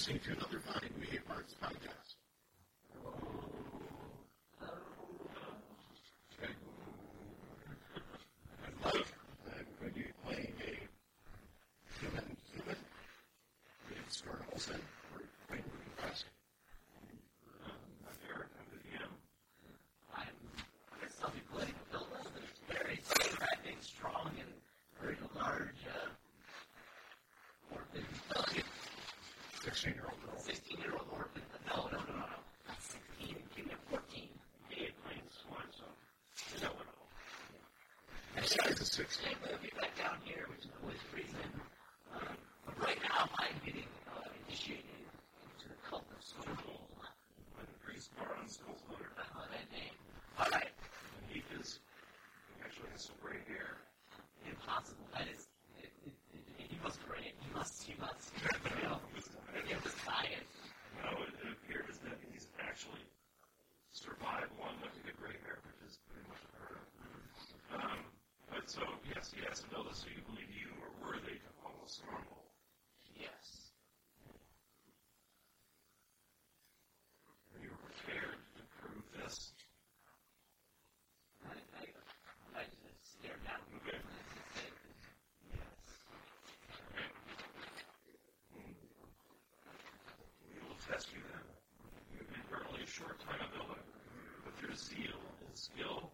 listening to another Finding We Hate podcast. Yes, and those who believe you are worthy to follow stronghold. Yes. Are you prepared to prove this? I, I, just yes. We will test you then. You've only a short time at But your zeal and skill,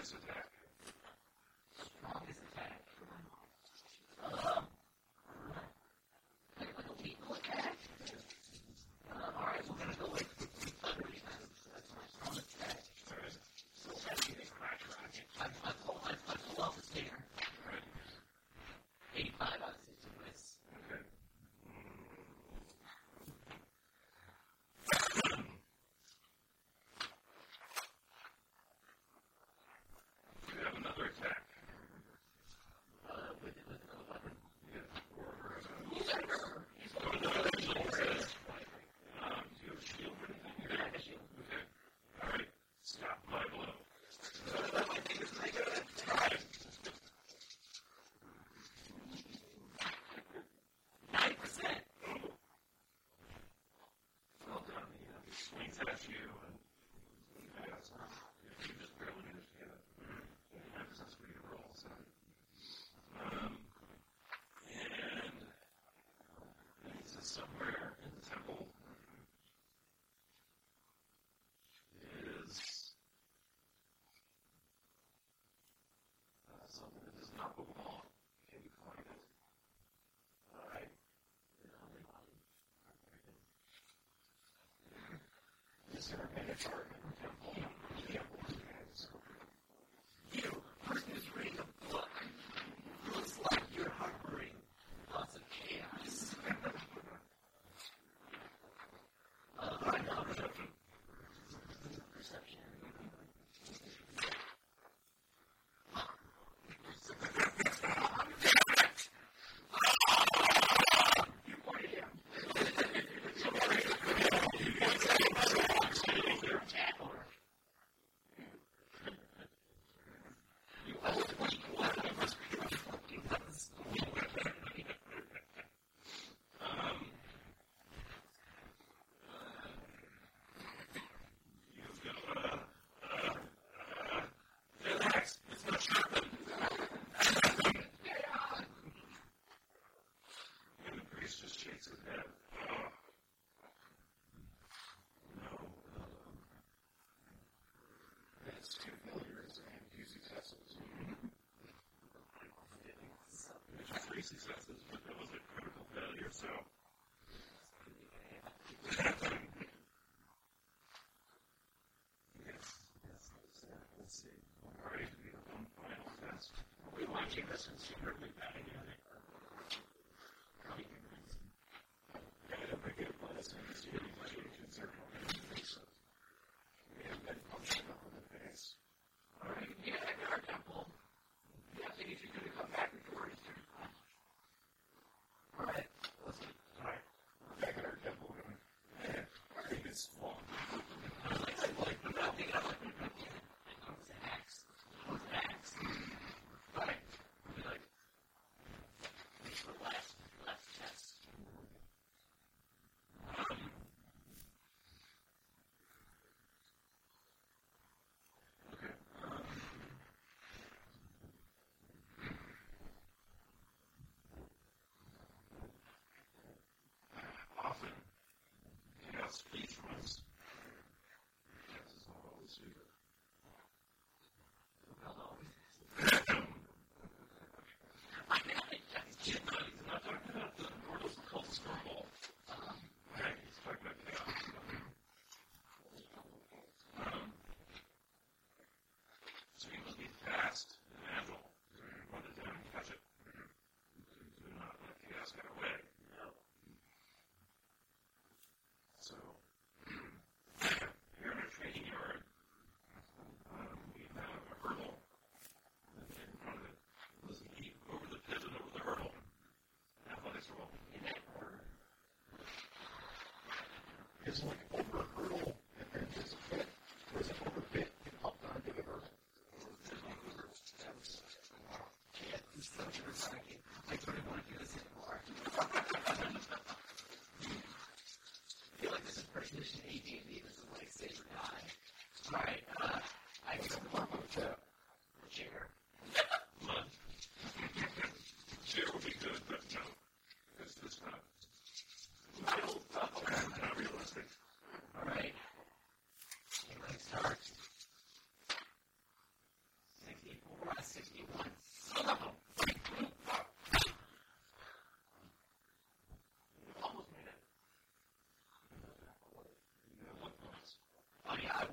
is it that somewhere in the temple is uh, something that does not belong. Can you find it? All right. Is there a Minotaur? Oh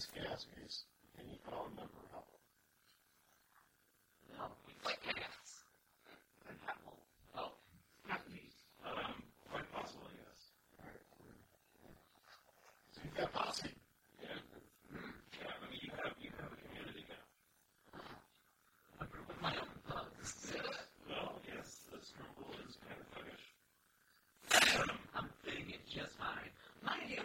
If he fights chaos beast, can you call a member help? No, we play chaos. And apple. Oh, not these. um, quite possibly, yes. So you've got posse. Yeah. Yeah, I mean, you have, you have a community now. A group of my own thugs. Well, yes, the struggle is kind of thuggish. I'm fitting it just fine. Mind you,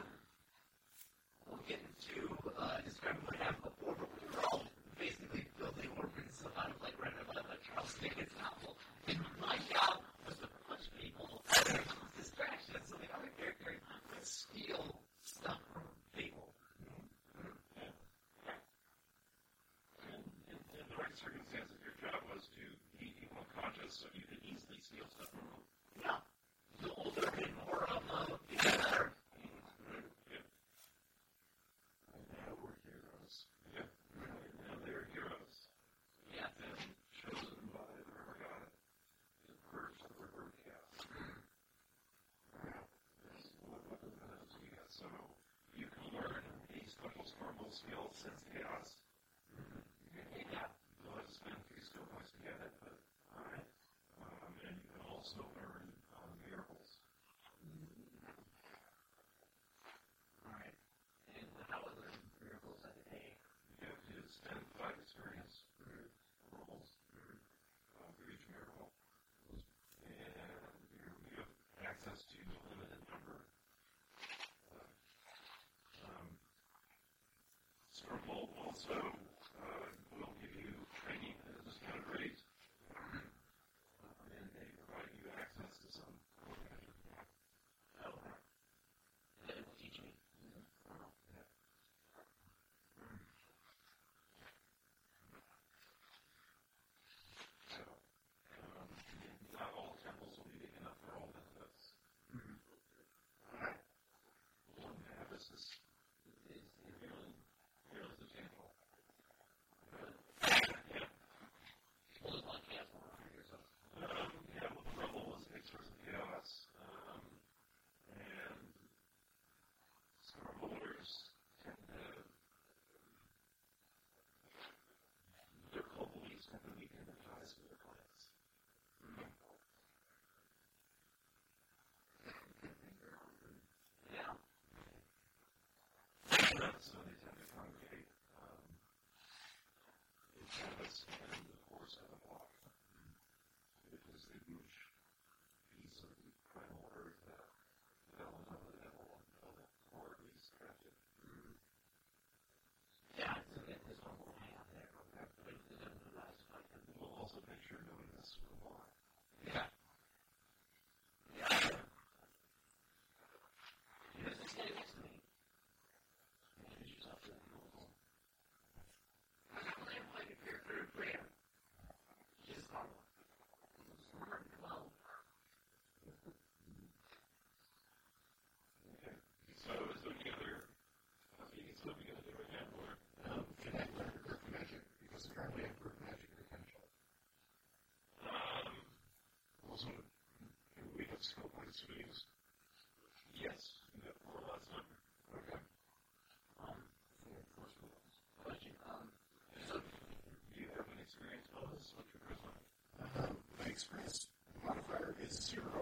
we'll get into uh, describing what happened before, but we were all basically building orphans out of like random uh, Charles Dickens novel. And my job was to punch people and cause distractions so the other character would steal stuff from people. In, in, in the right circumstances, your job was to keep people unconscious so you could easily steal stuff from them. Yeah. The older and more of uh, the better. Yeah. And now we're heroes. Yeah. And they're heroes. Yeah. And chosen by the river god to purge the river of chaos. That's what weapon benefits you get. So you can learn a special stormbolt transference modifier is zero.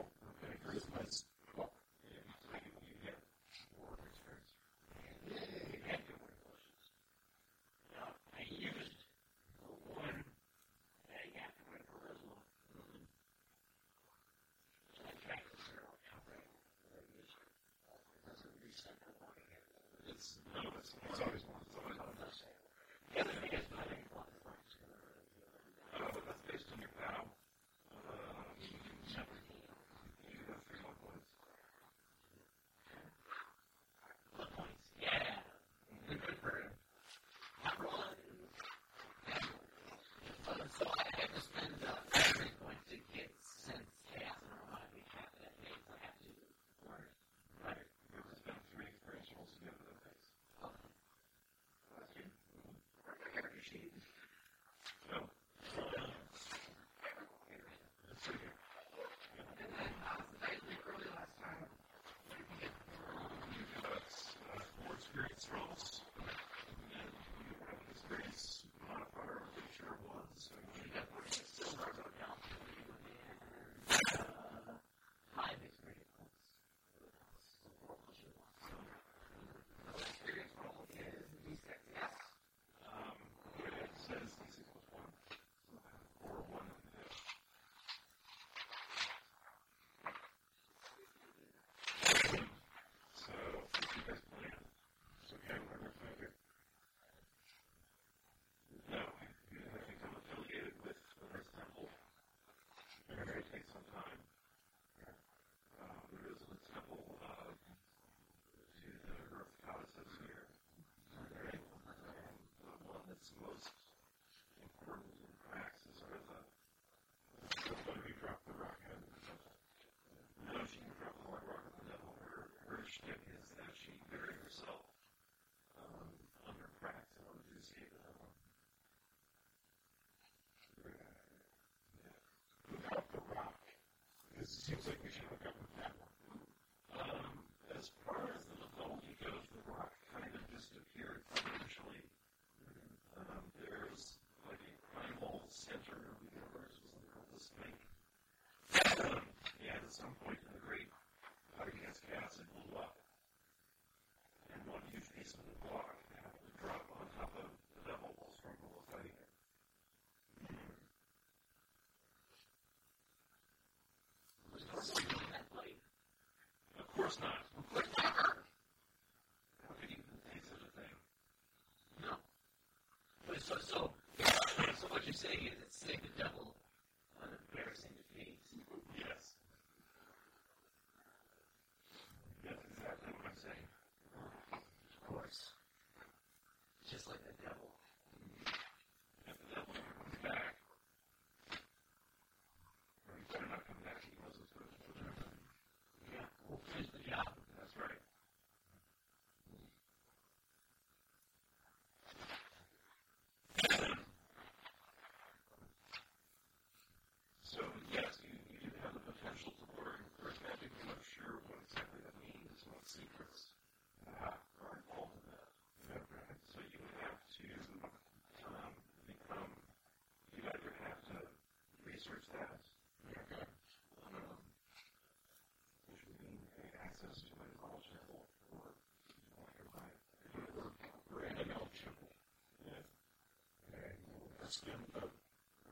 That's the of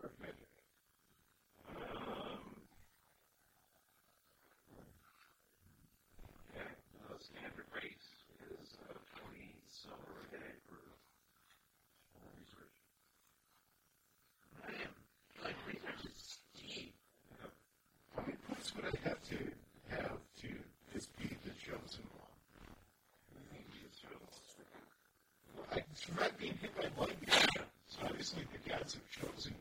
earth magic. Um, okay, the standard rate is uh, 20 silver a day for uh, research. Man, like research is cheap. How many points would I have to have to just be the chosen one? I think it's just Well, I survived being hit by lightning, so obviously the gods have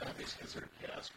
Are zombies considered chaos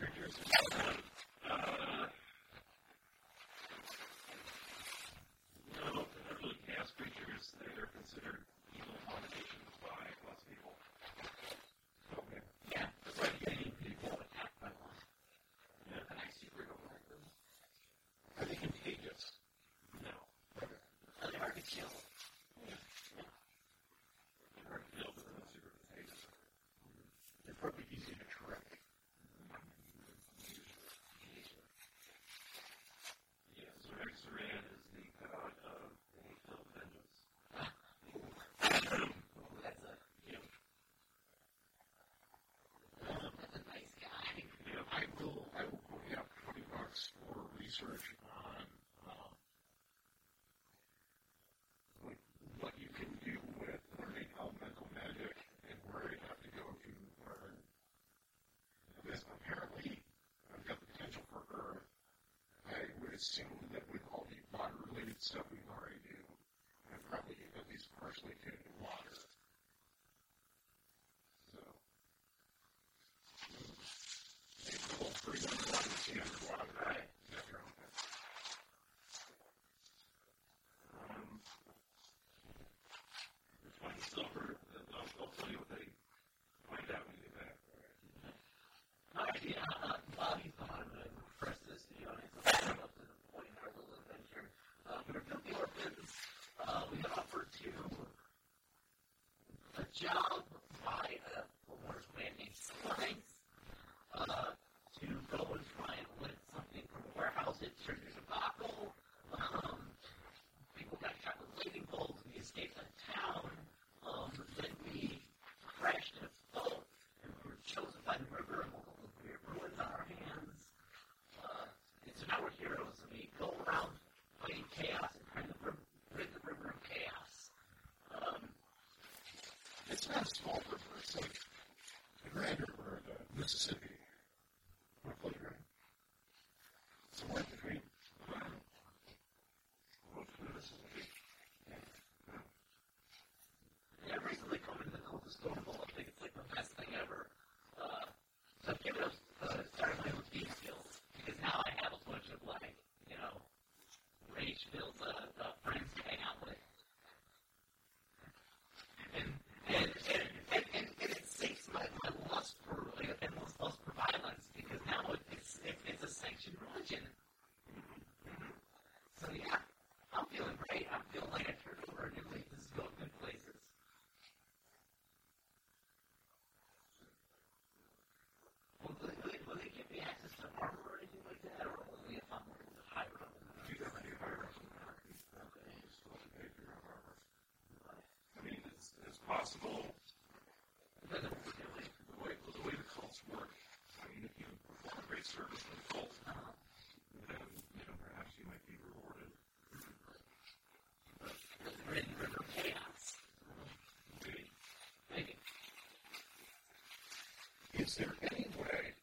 is there any way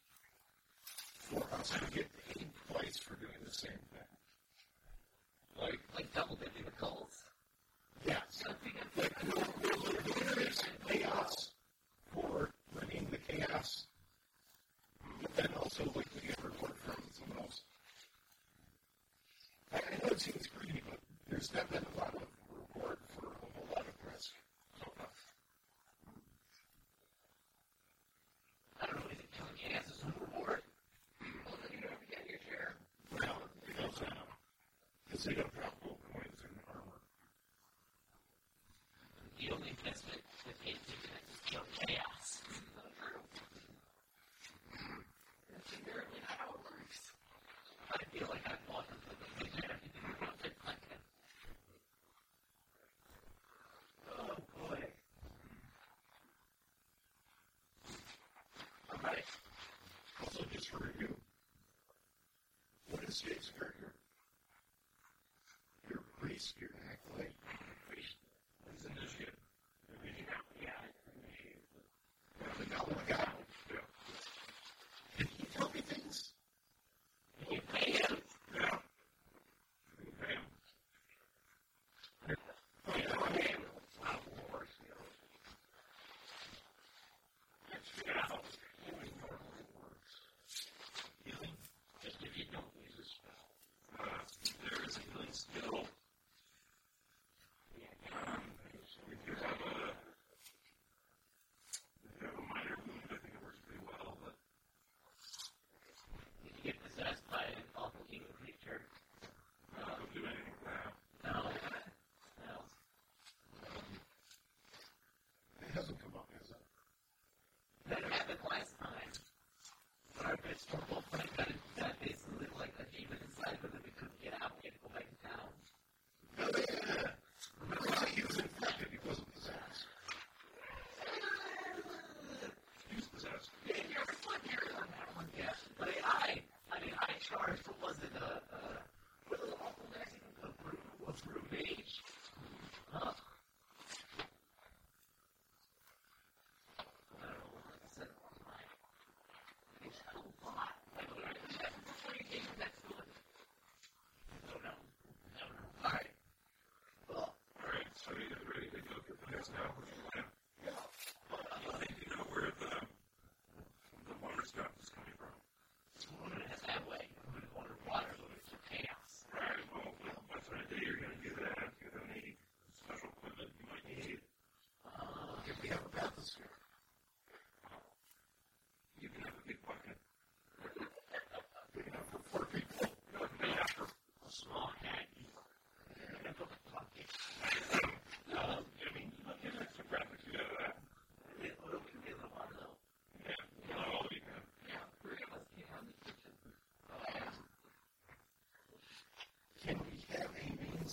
for us to get paid twice for doing the same thing? Like, like double dipping the calls? Yeah. Something like, States of America.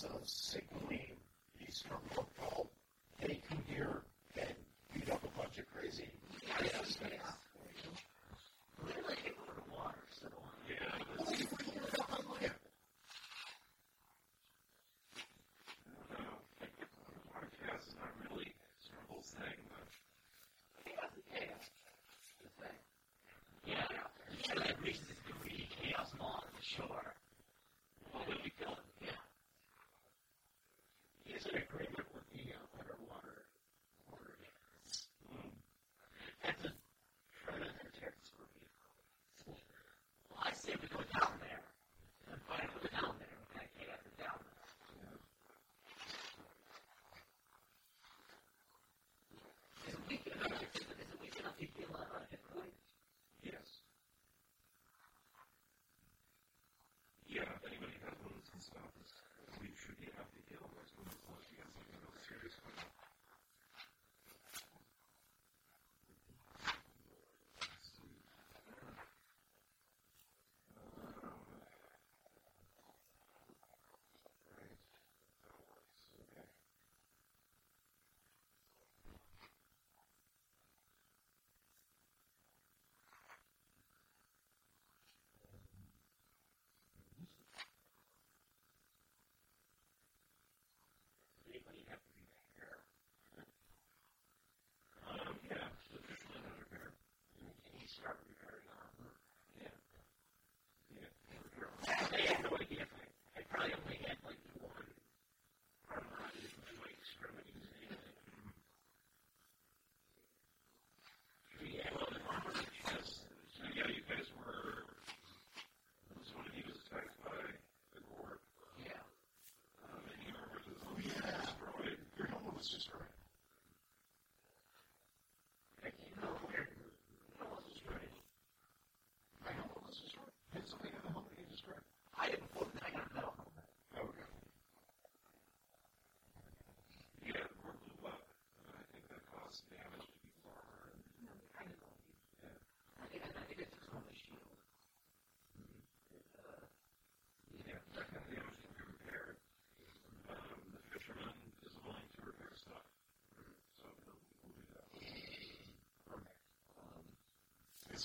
themselves. anybody have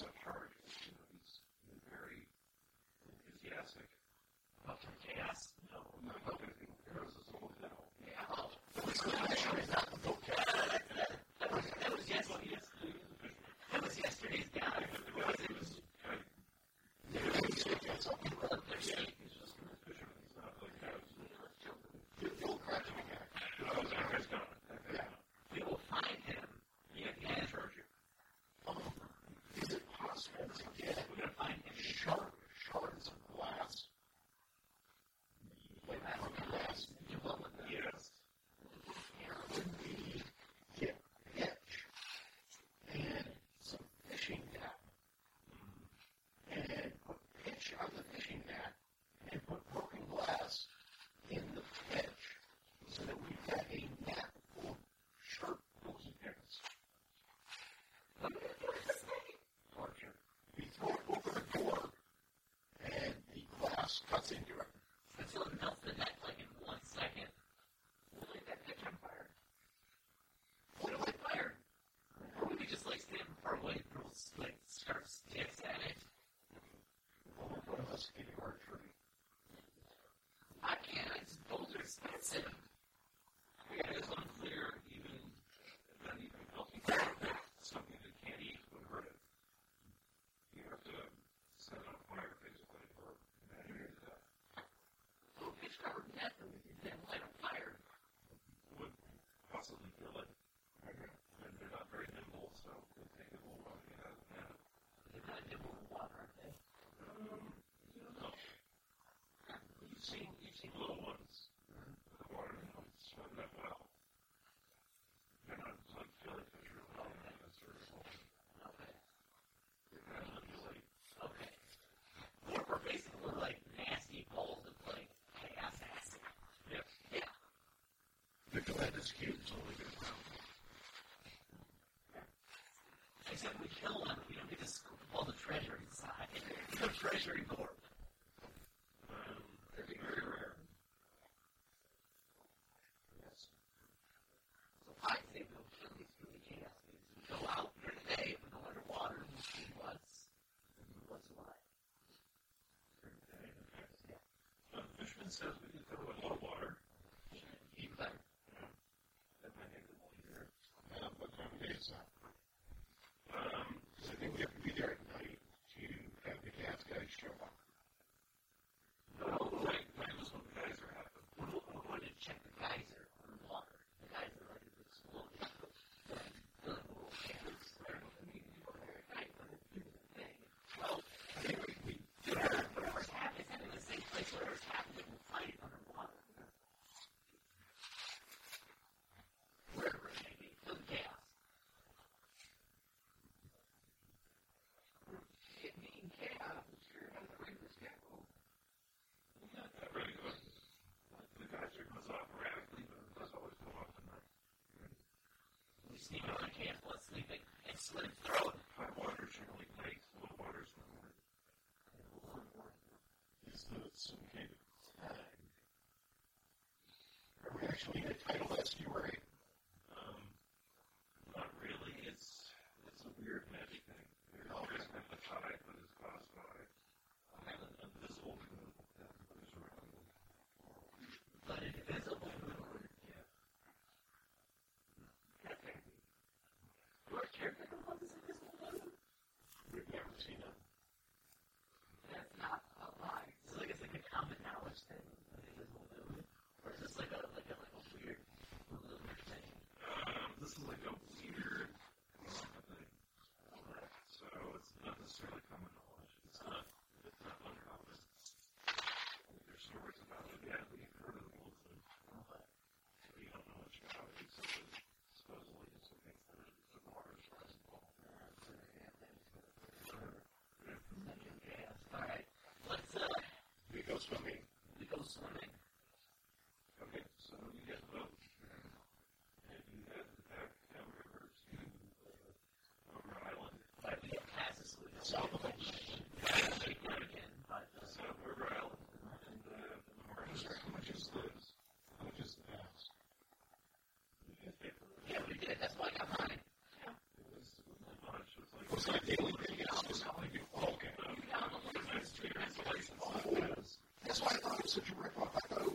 of her. in your that is huge. It's only. Except we kill one, we don't all the treasure inside. Treasury corp. Um, very rare. So I we'll kill these. Go out today, underwater, the fisherman says sleeping. Throat. Water generally makes water is not water is the. Are we actually going title last You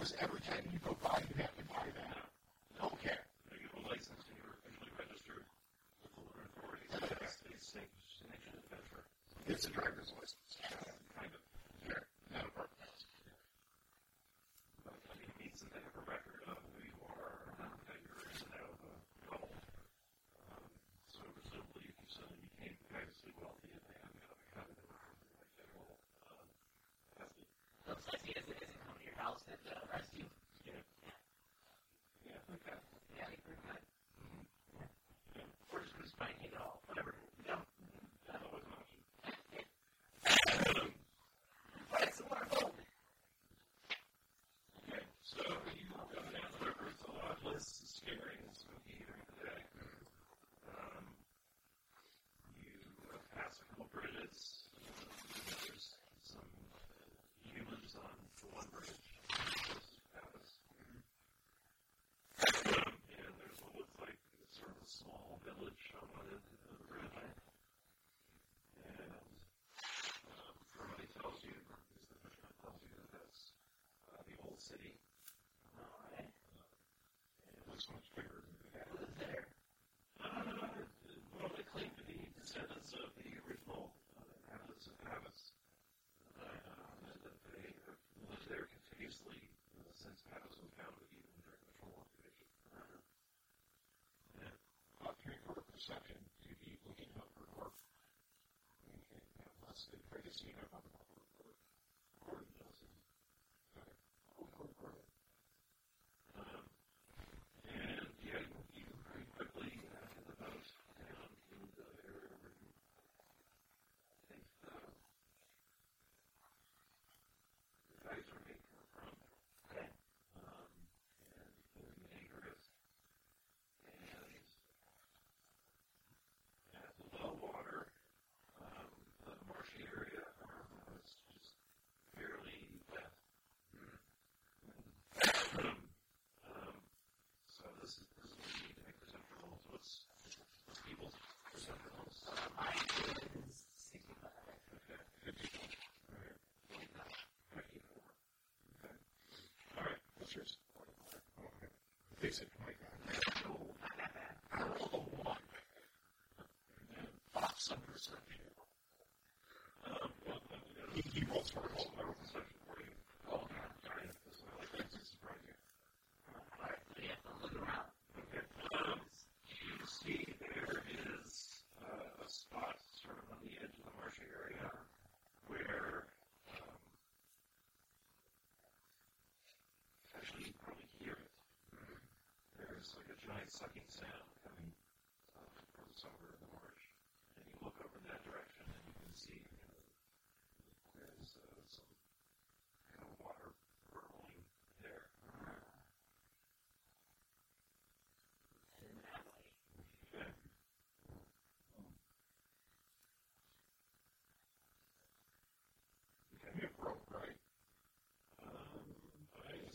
was every time you go by, you have to buy that. Don't care. You have a license and you're officially registered with the authorities. It's, it's, it's an adventure. It's a driver's license.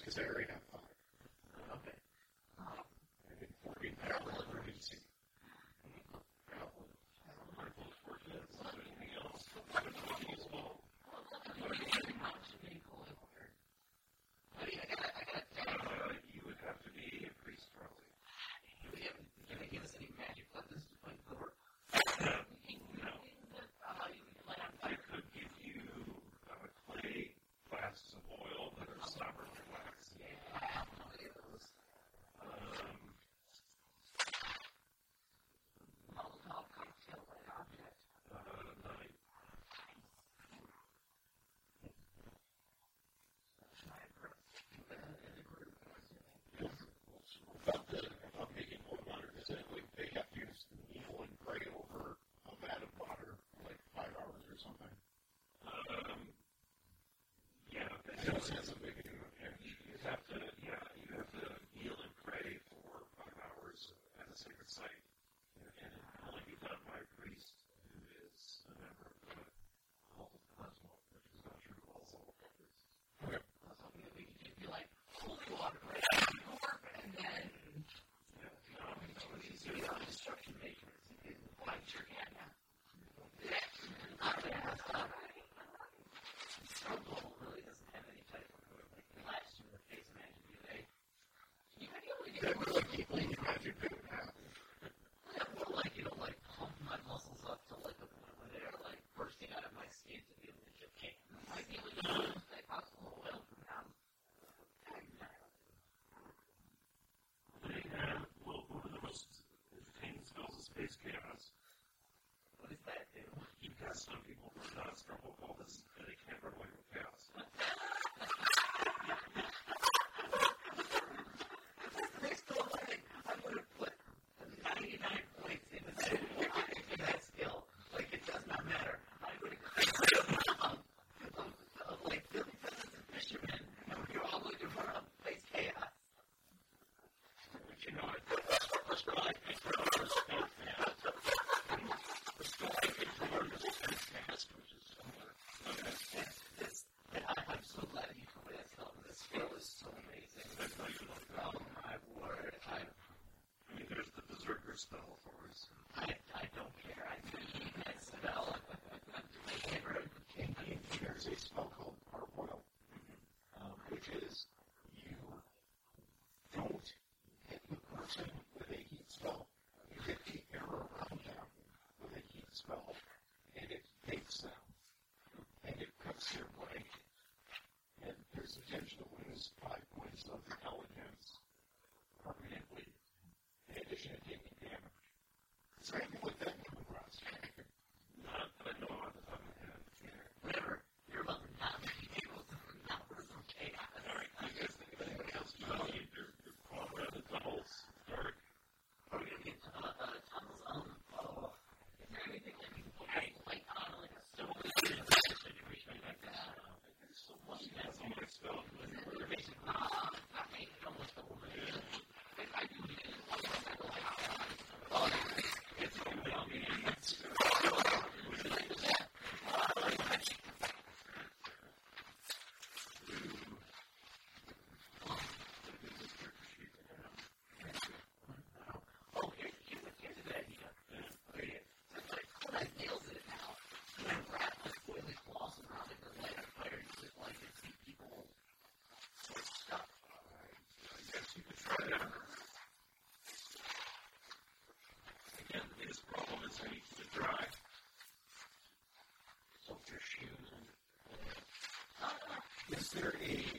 because they're, you know, magic very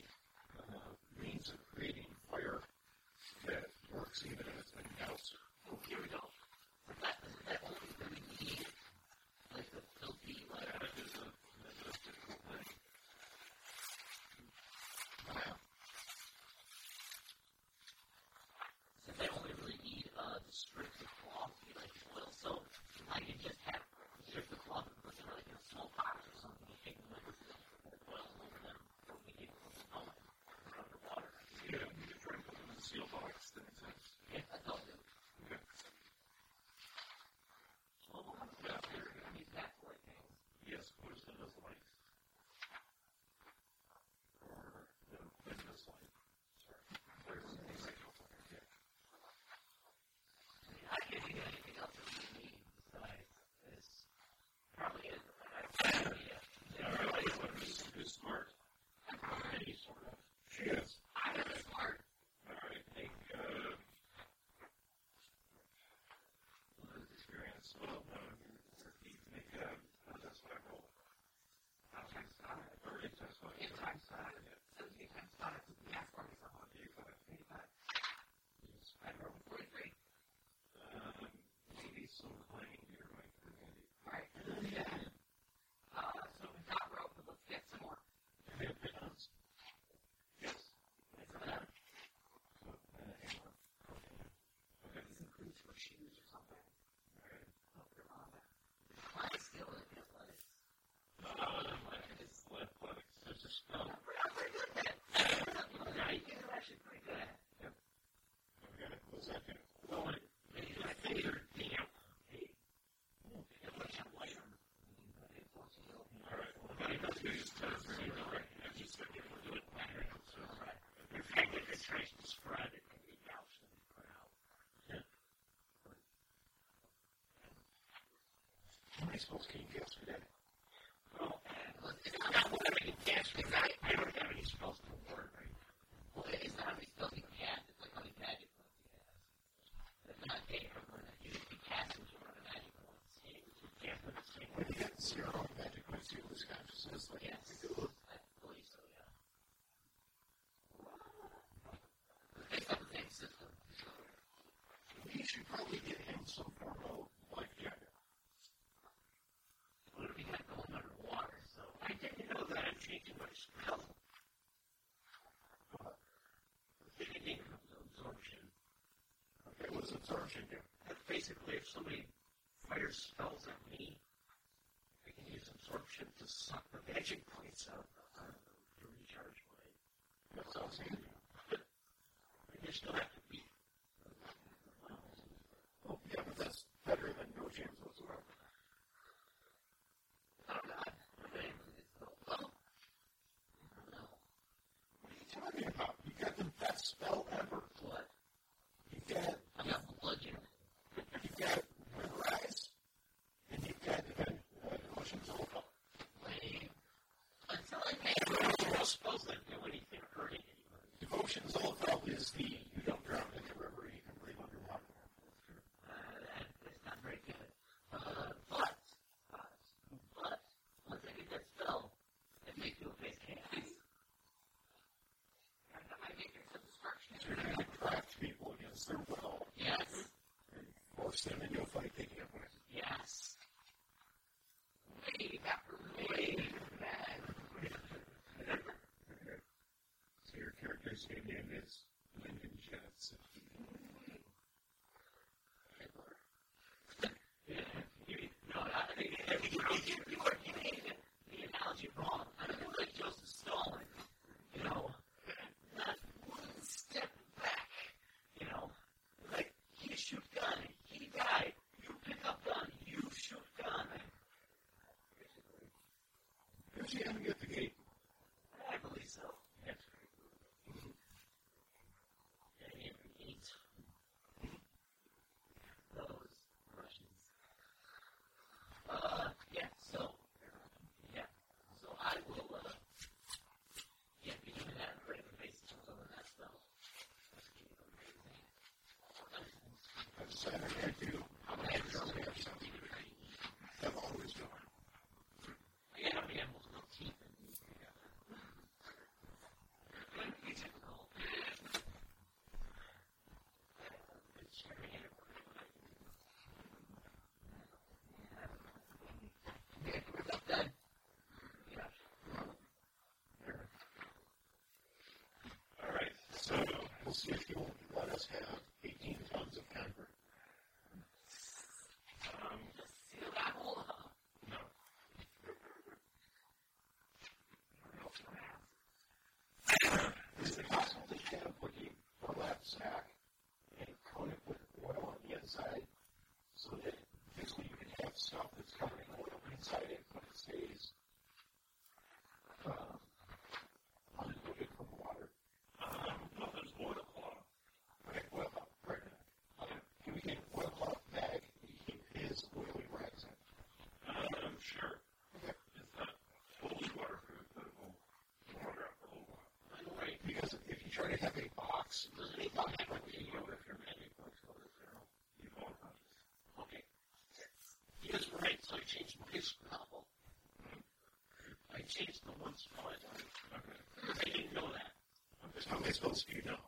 baseball's game yesterday. Well, let's see, I got one every yesterday night. I don't have any spells to word. absorption. Basically, if somebody fires spells at me, I can use absorption to suck the magic points out of them to recharge my. That's all I'm saying. You're Christianity. Gottes Vision über. is most of you know.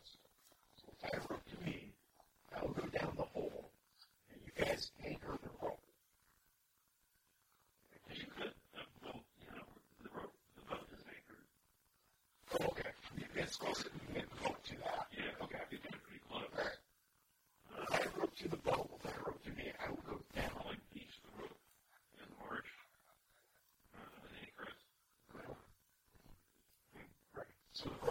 Thank you.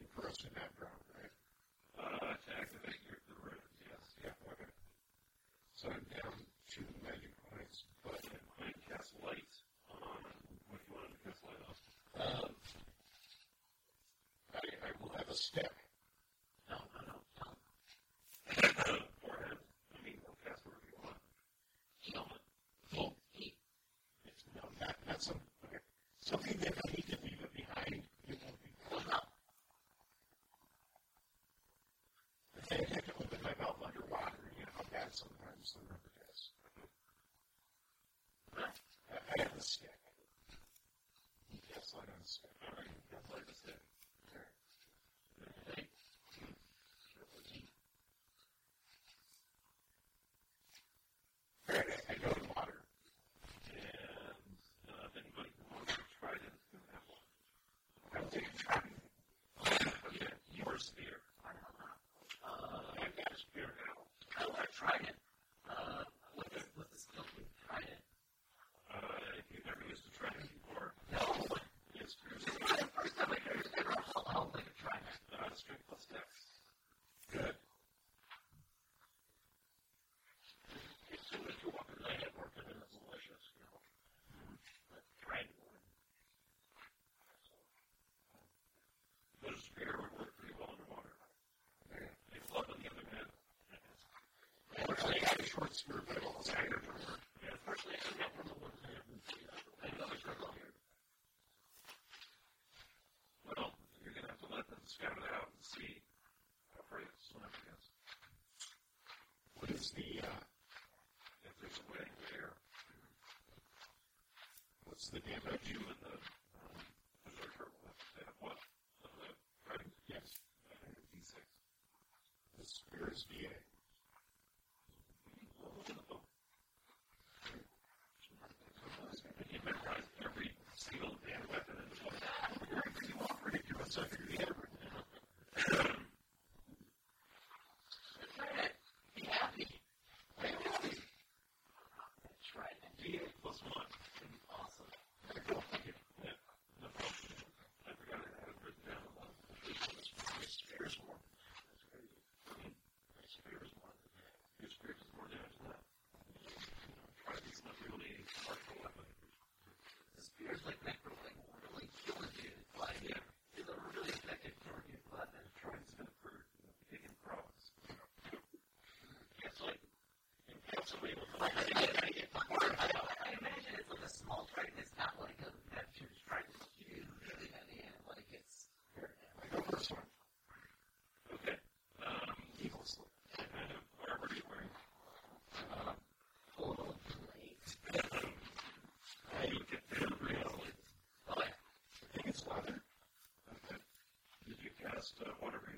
ordering?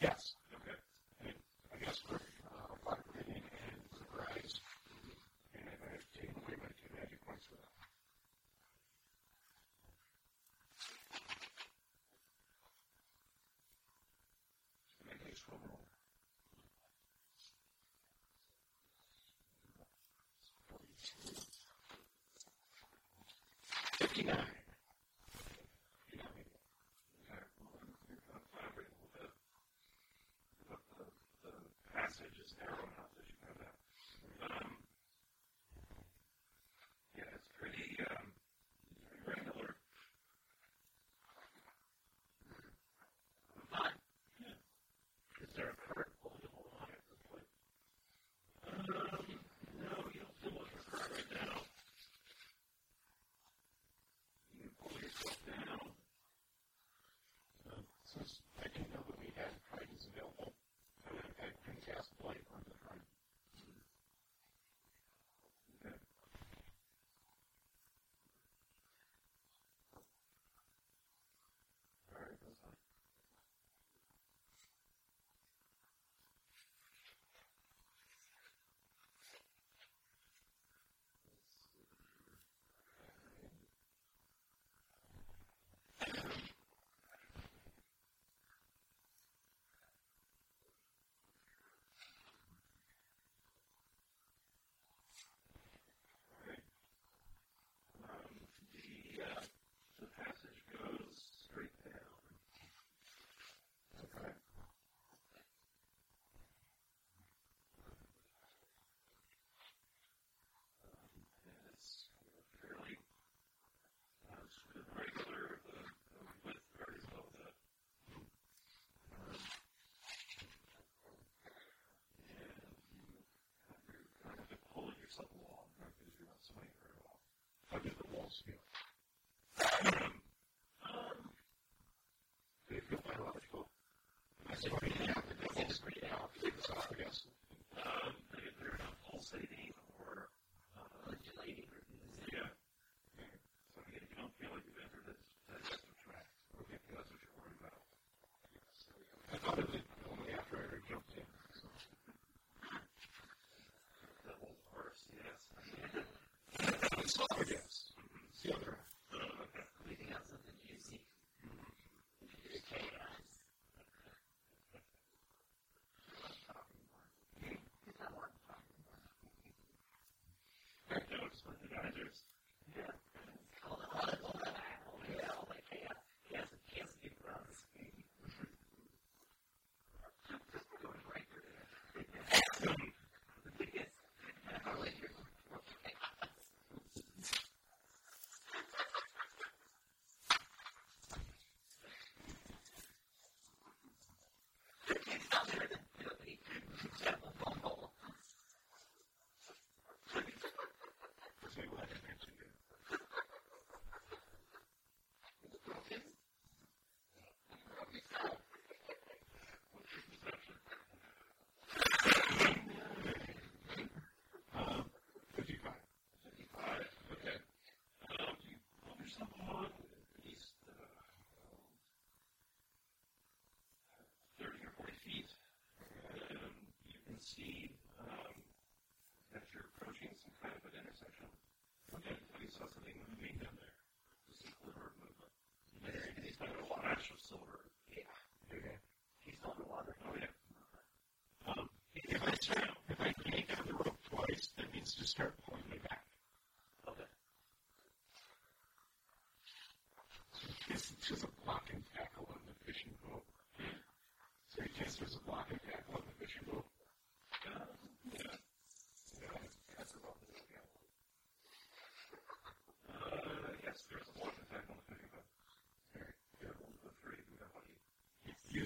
Yes.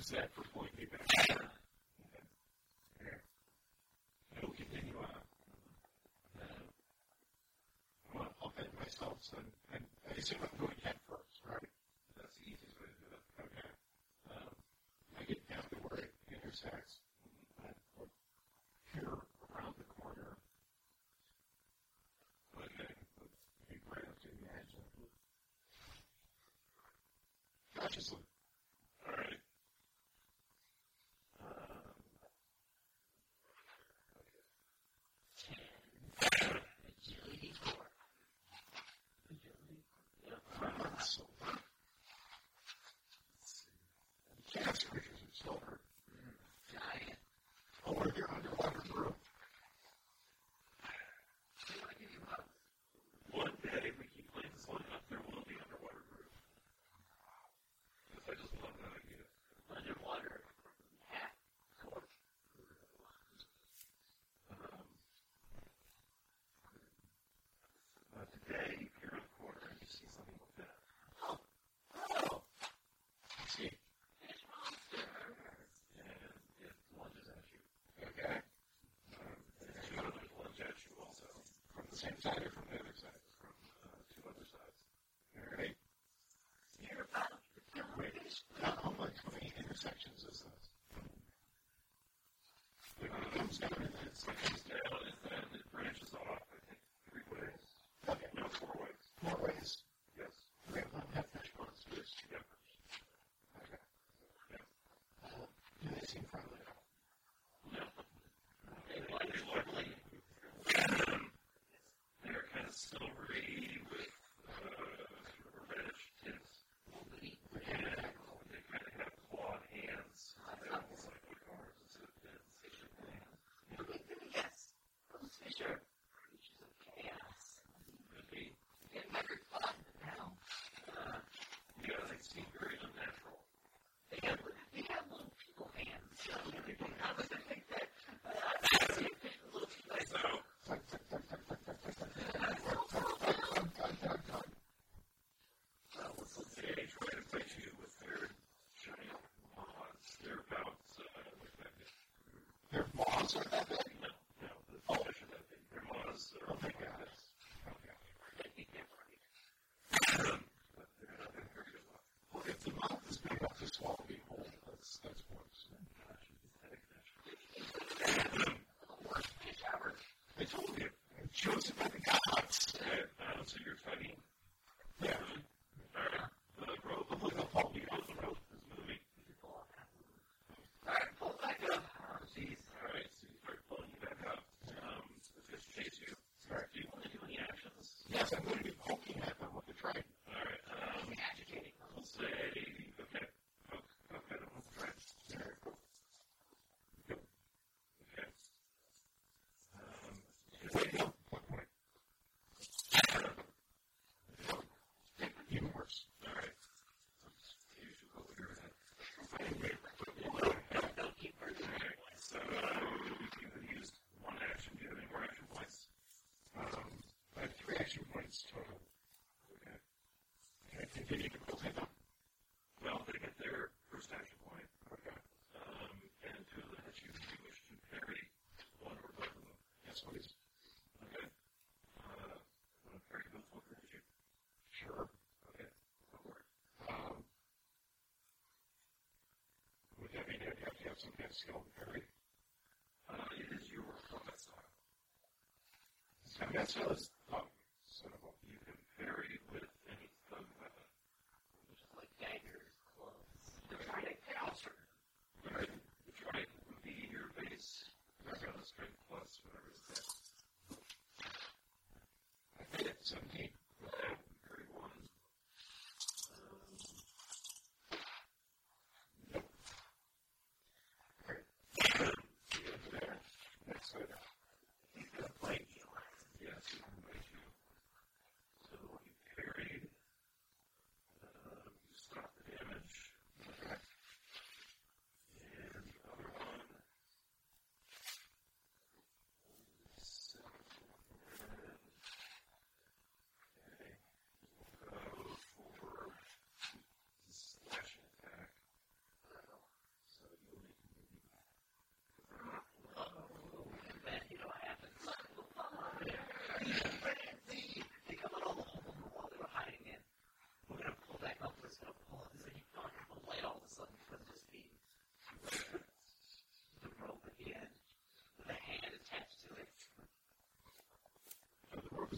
is that for pointing going to excited sort of Uh, that's how it's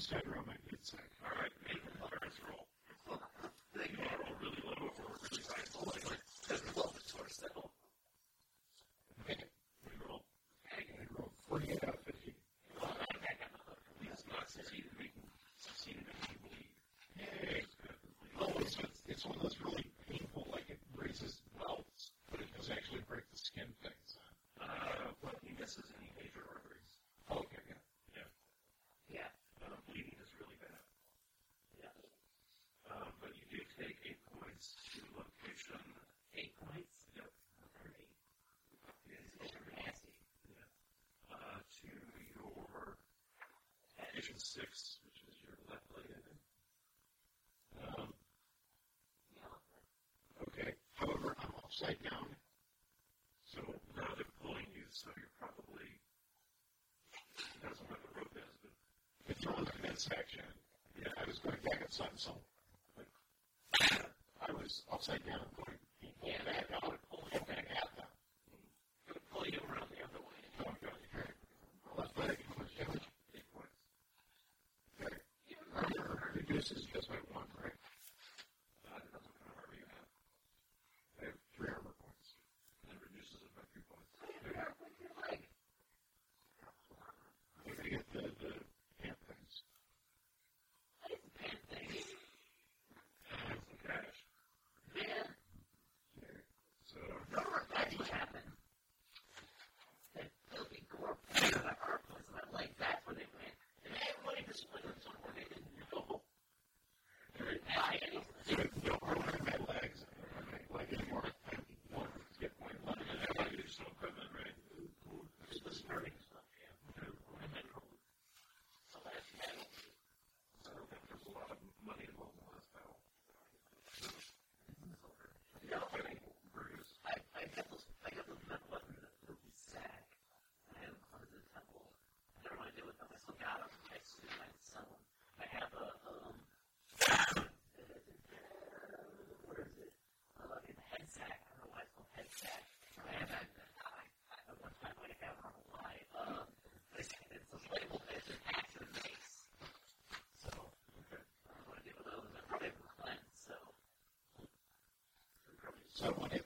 Instagram, it's like, all right, six, which is your left leg, I think. Um, okay. However, I'm upside down, so now they're pulling you, so you're probably it doesn't matter the rope is, but if you're on the midsection, yeah, I was going back upside something, so like, I was upside down. So whatever.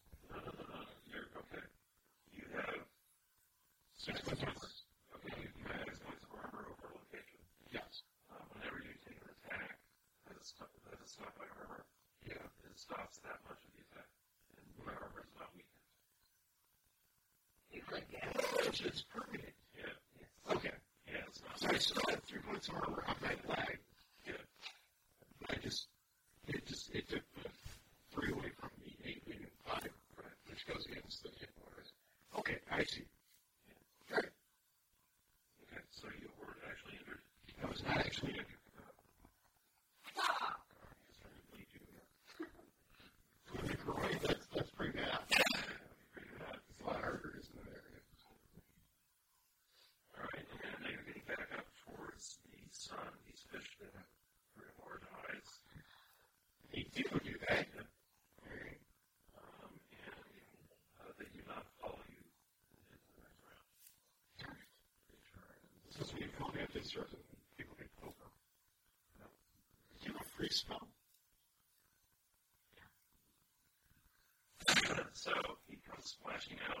It's our useful. so he comes splashing out.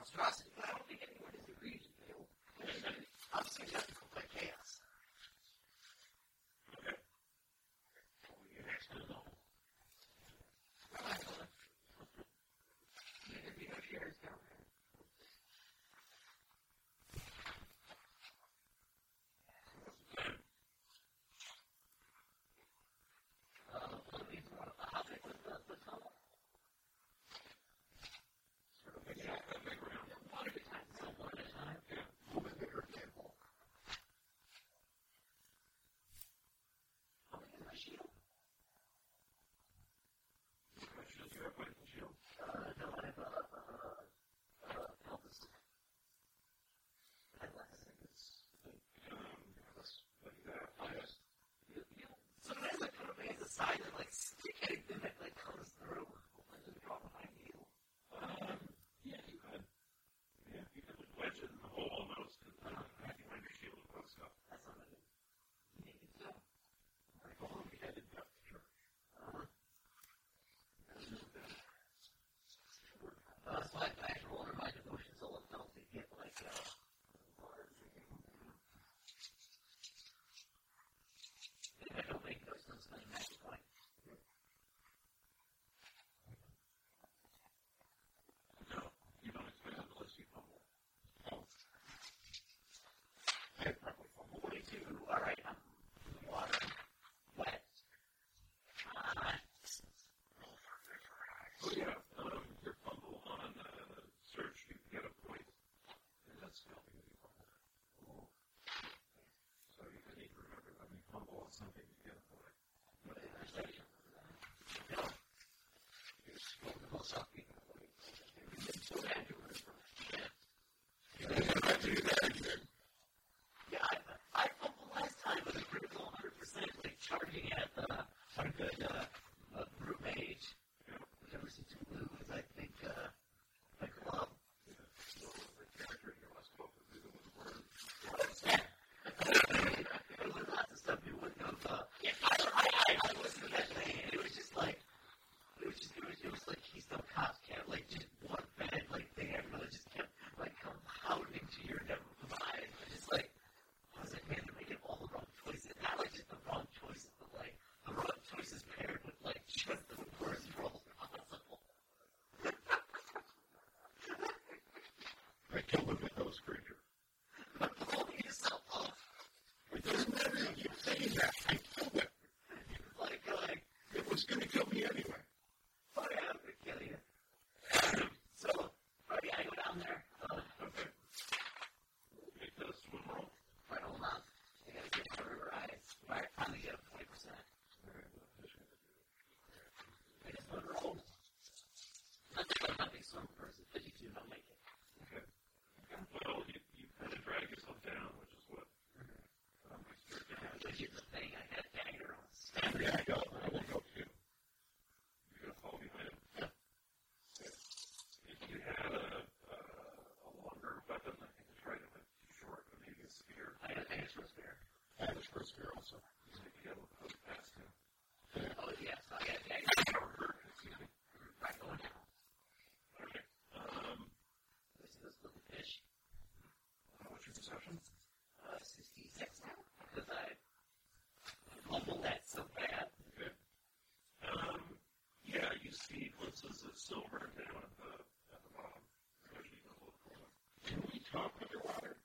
It's that. Is silver down at the, at the bottom. Can we talk underwater?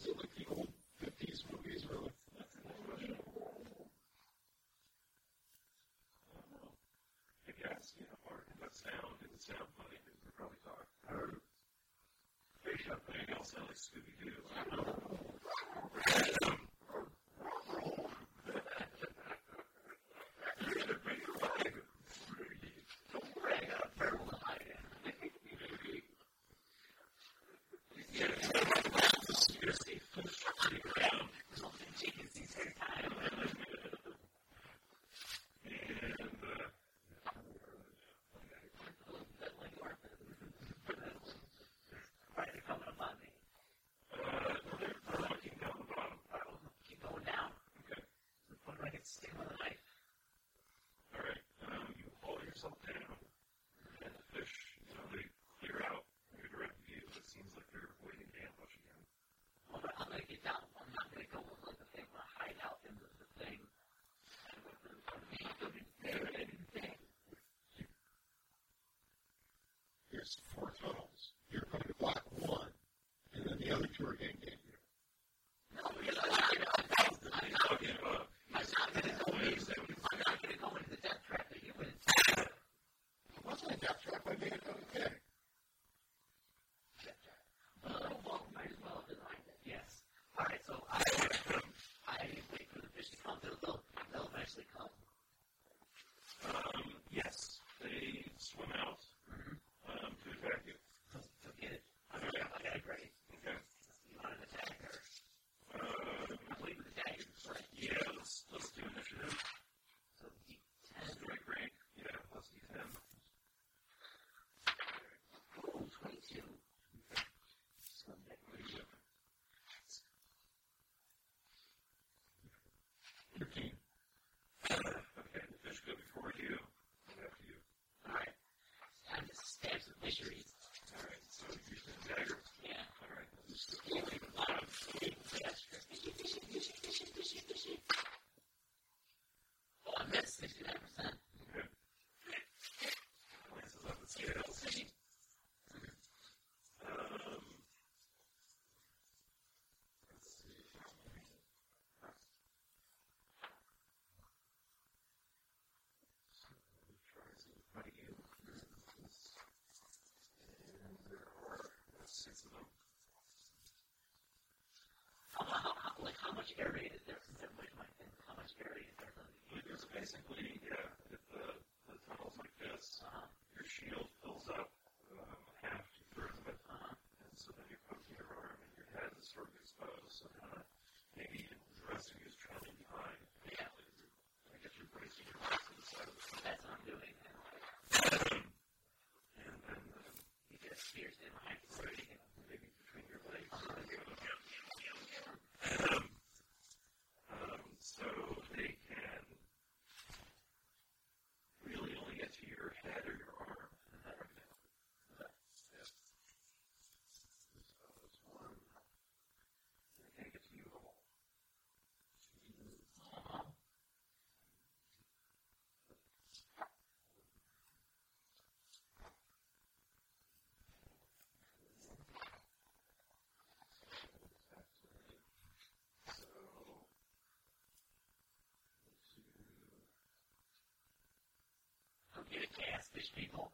Is it like the old 50s movies where like that's an? I don't know. I guess, you know, or that sound, it sound funny, we could probably talk. I heard a fish up it all like Scooby Doo. something. much aerated. their you cast these people.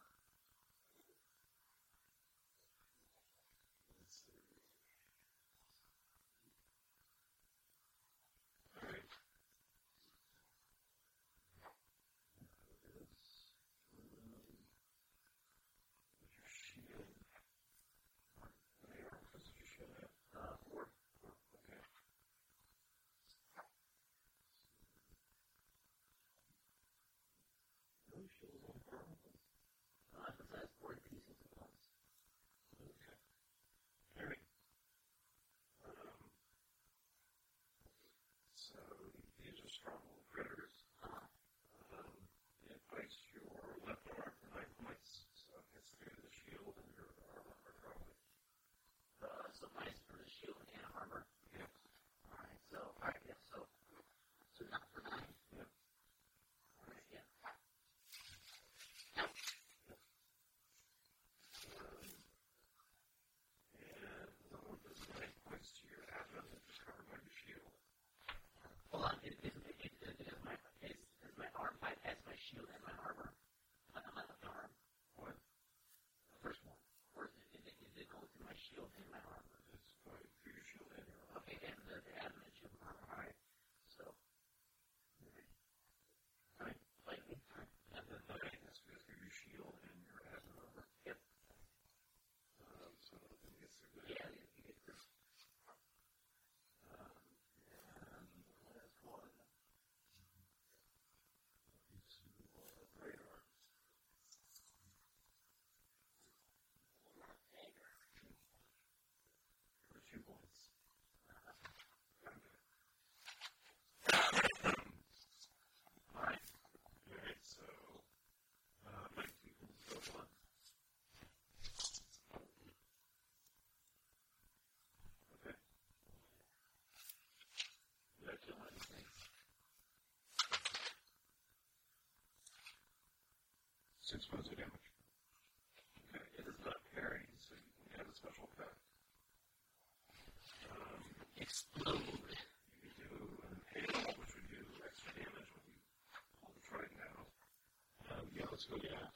Go. Yeah.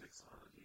600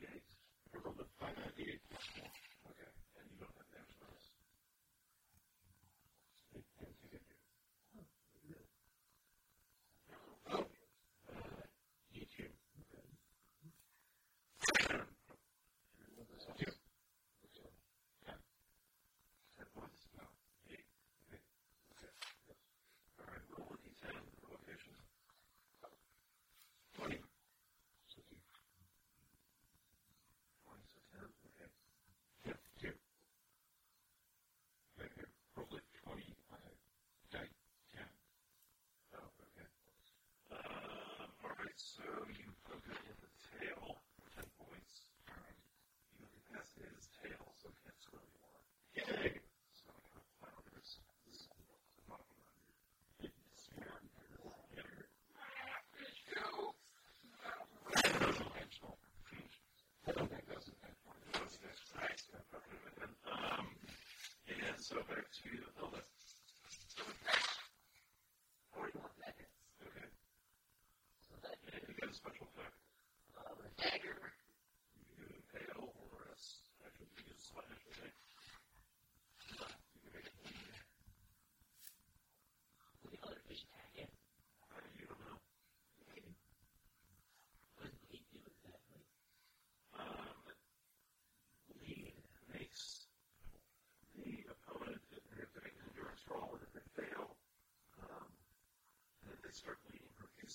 so back to Hilda. Forty-one seconds. Okay. So that And you get a special effect. uh, the dagger. You can do impale or a s- actually you can use slash, I think. You can make it bleed. With the other fish attack it. Uh, you don't know. What does he do exactly? Um, lead makes the opponent, if they're doing an endurance roll, and if they fail, um,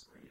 then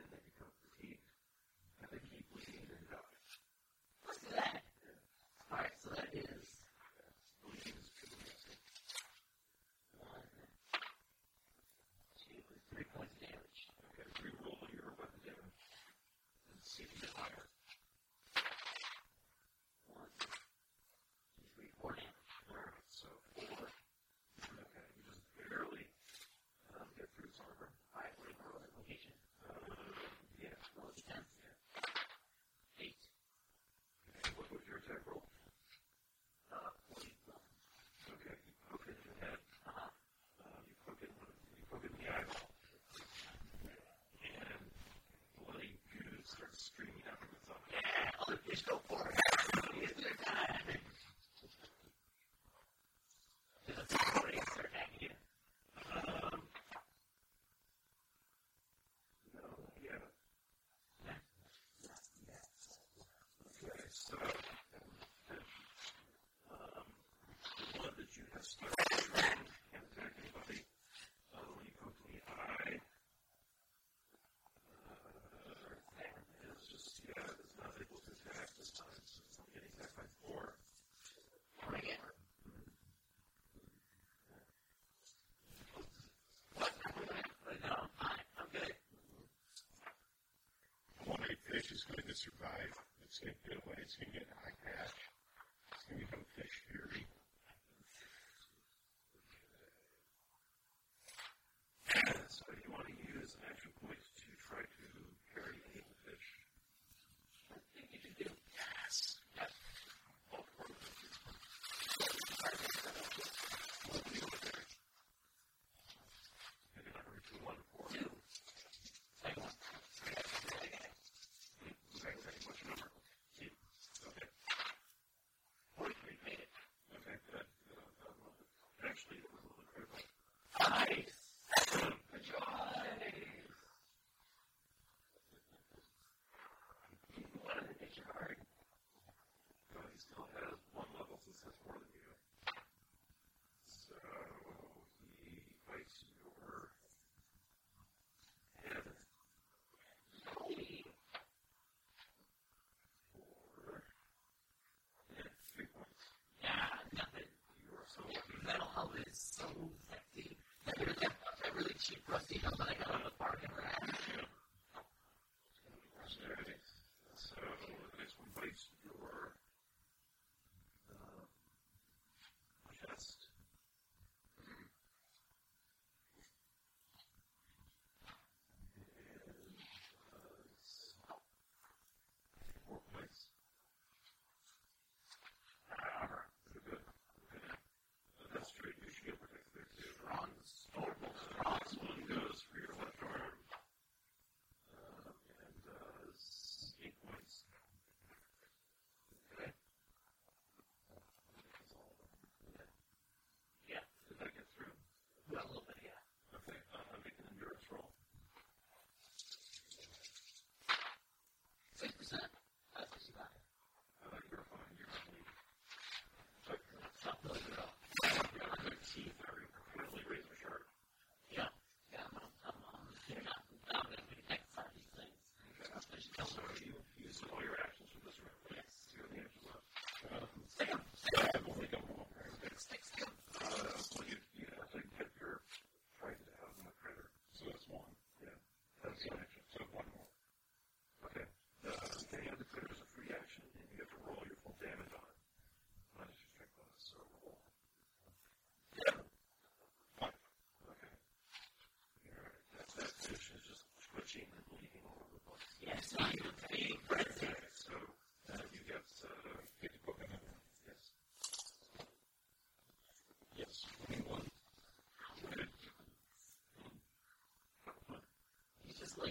survive. It's going to get away. It's going to get high grass. see how that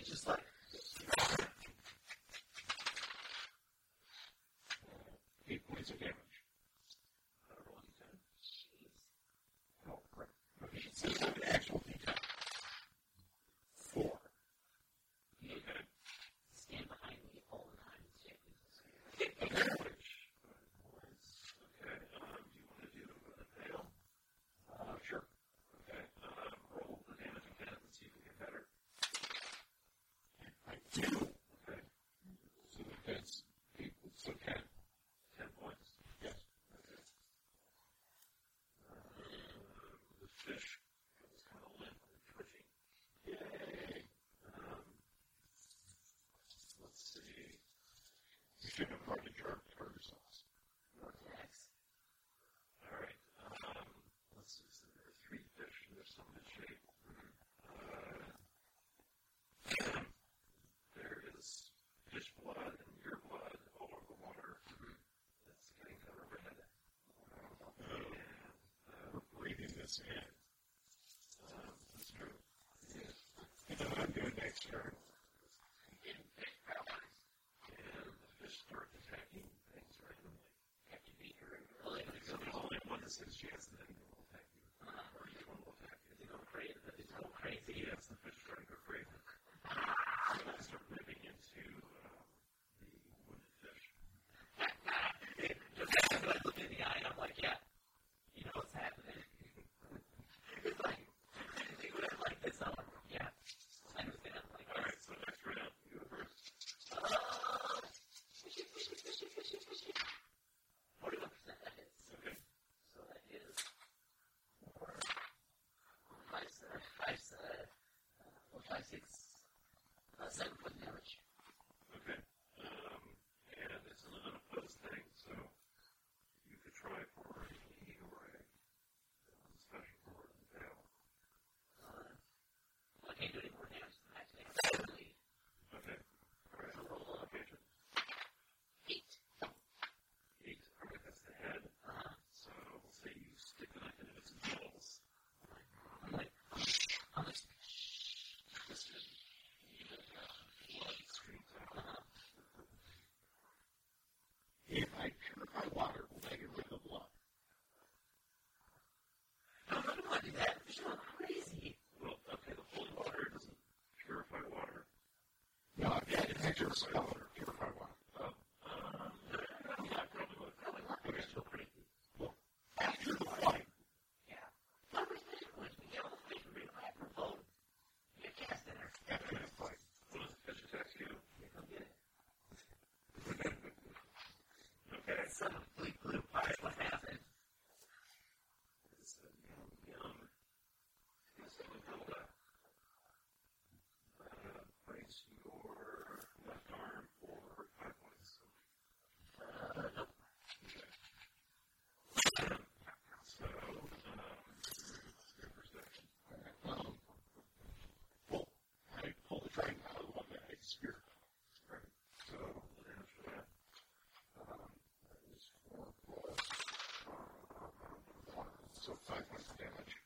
just like seventhly diagnosis damage.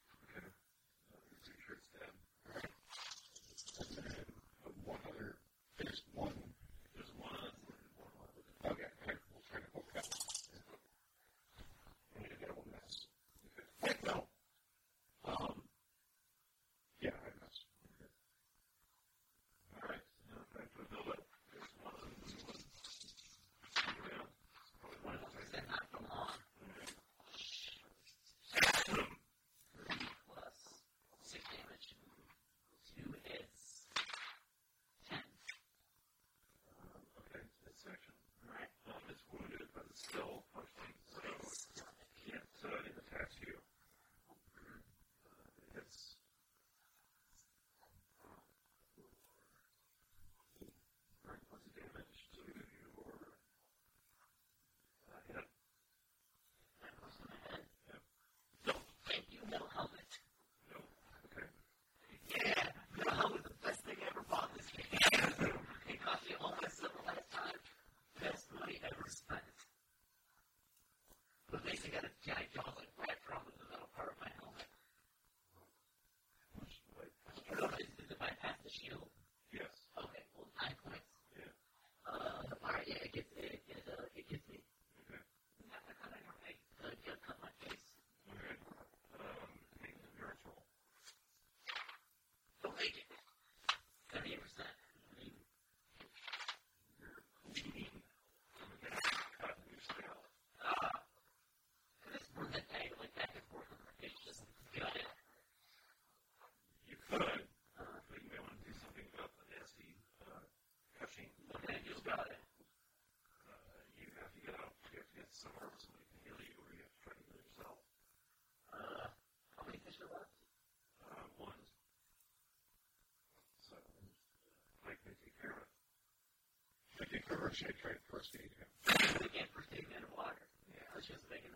was there. First aid, right? First aid, yeah. we can't first aid in water. Yeah. I was just thinking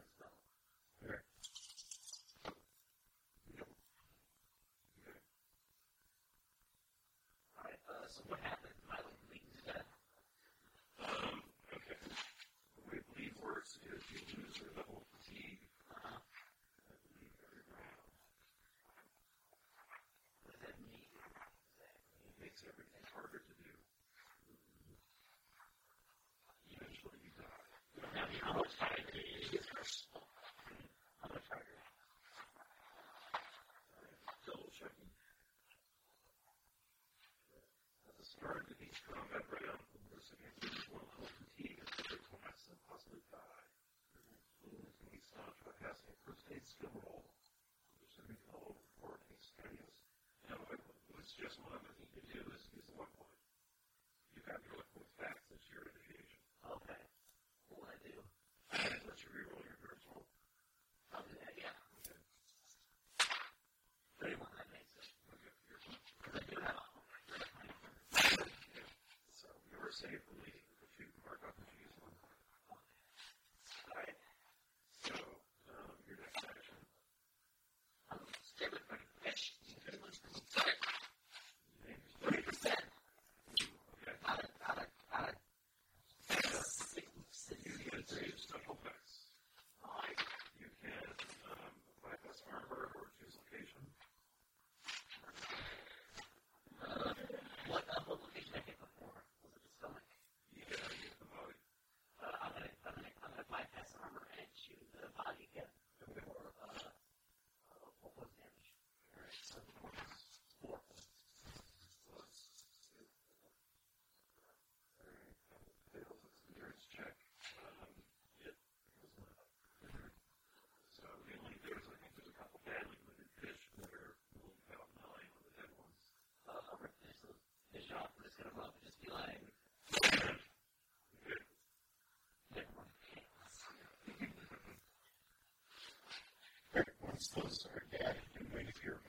downstairs to her dad. And wait if you're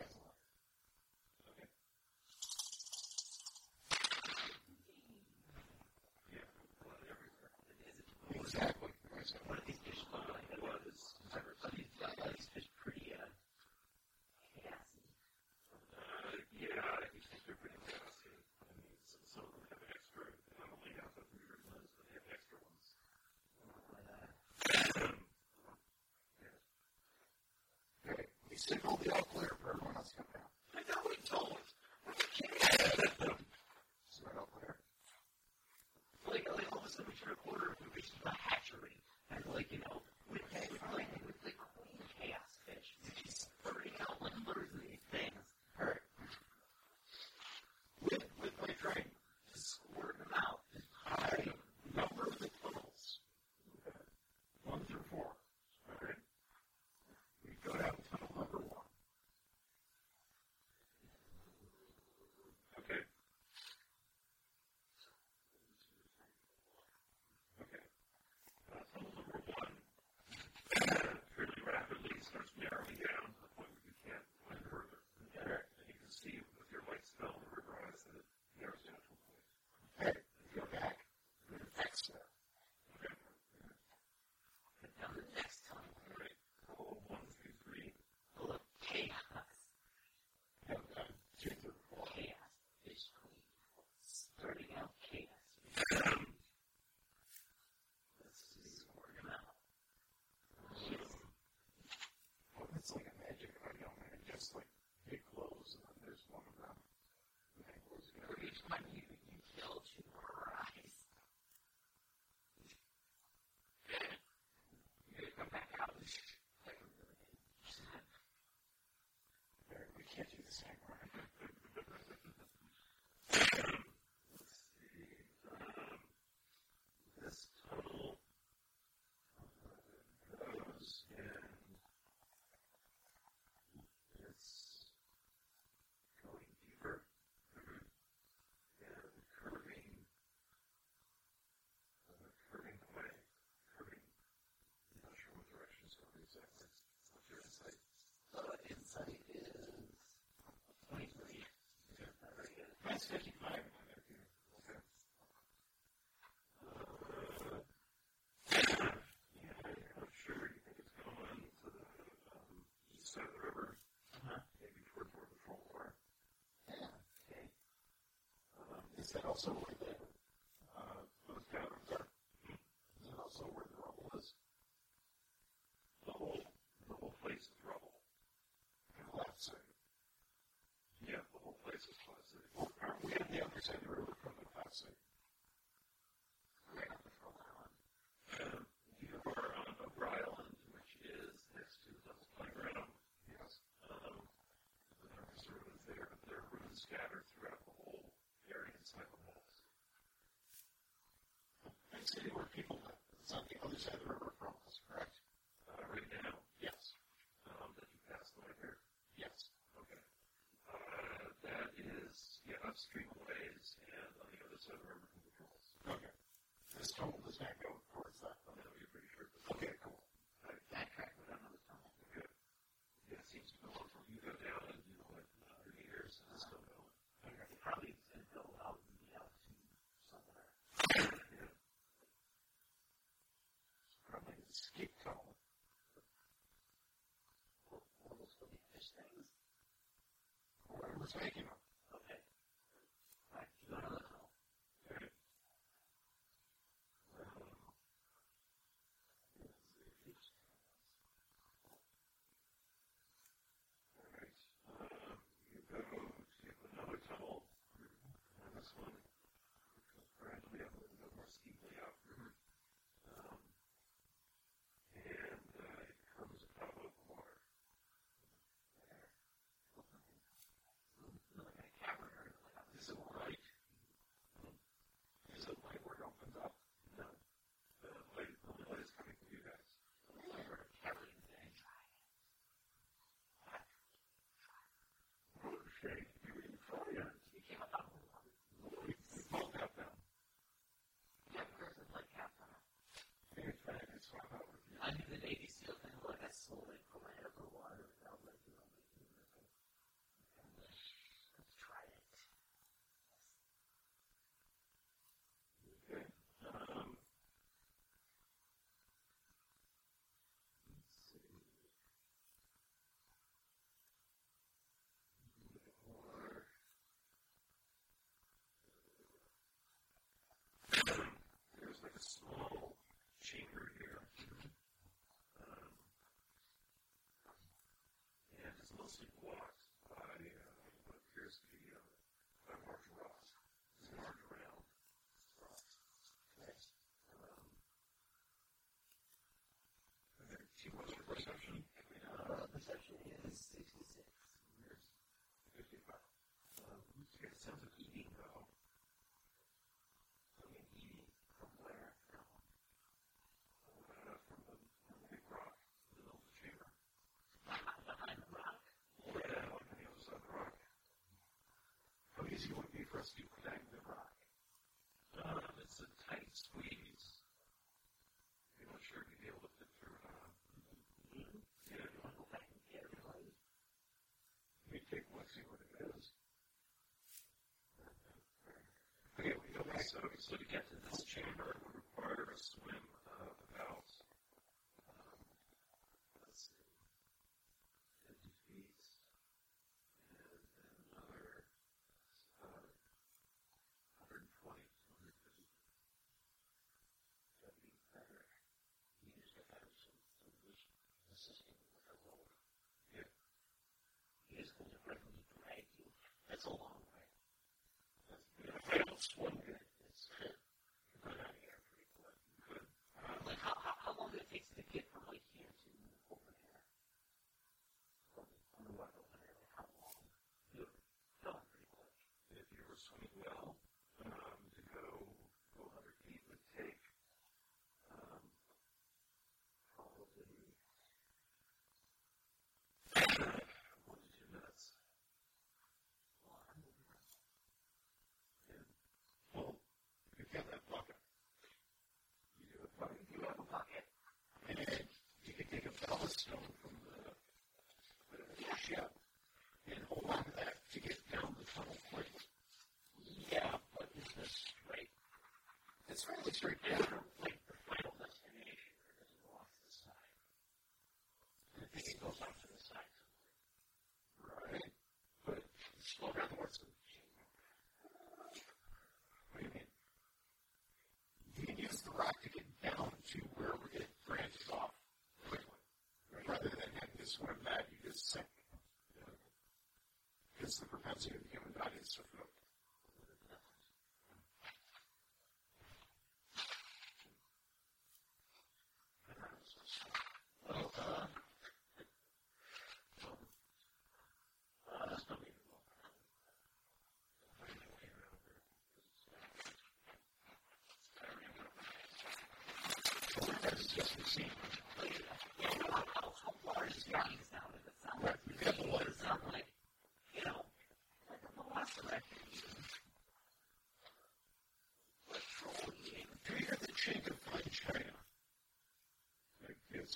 that also things. Whoever's making them. a small chamber. squeeze, you're not sure if you'd be able to fit through or not. Mm-hmm. Yeah, and take one, see what it is. Okay, we go. So, so to get to this chamber would require a swim is going to drag you. That's a long way. You're going one it's really straightforward. The final destination off to the side. Goes off to the side. Right. But down the words. What do you mean? You can use the rock to get down to it branches off Rather than that, you just sink. Because yeah. the propensity of the human body is to float.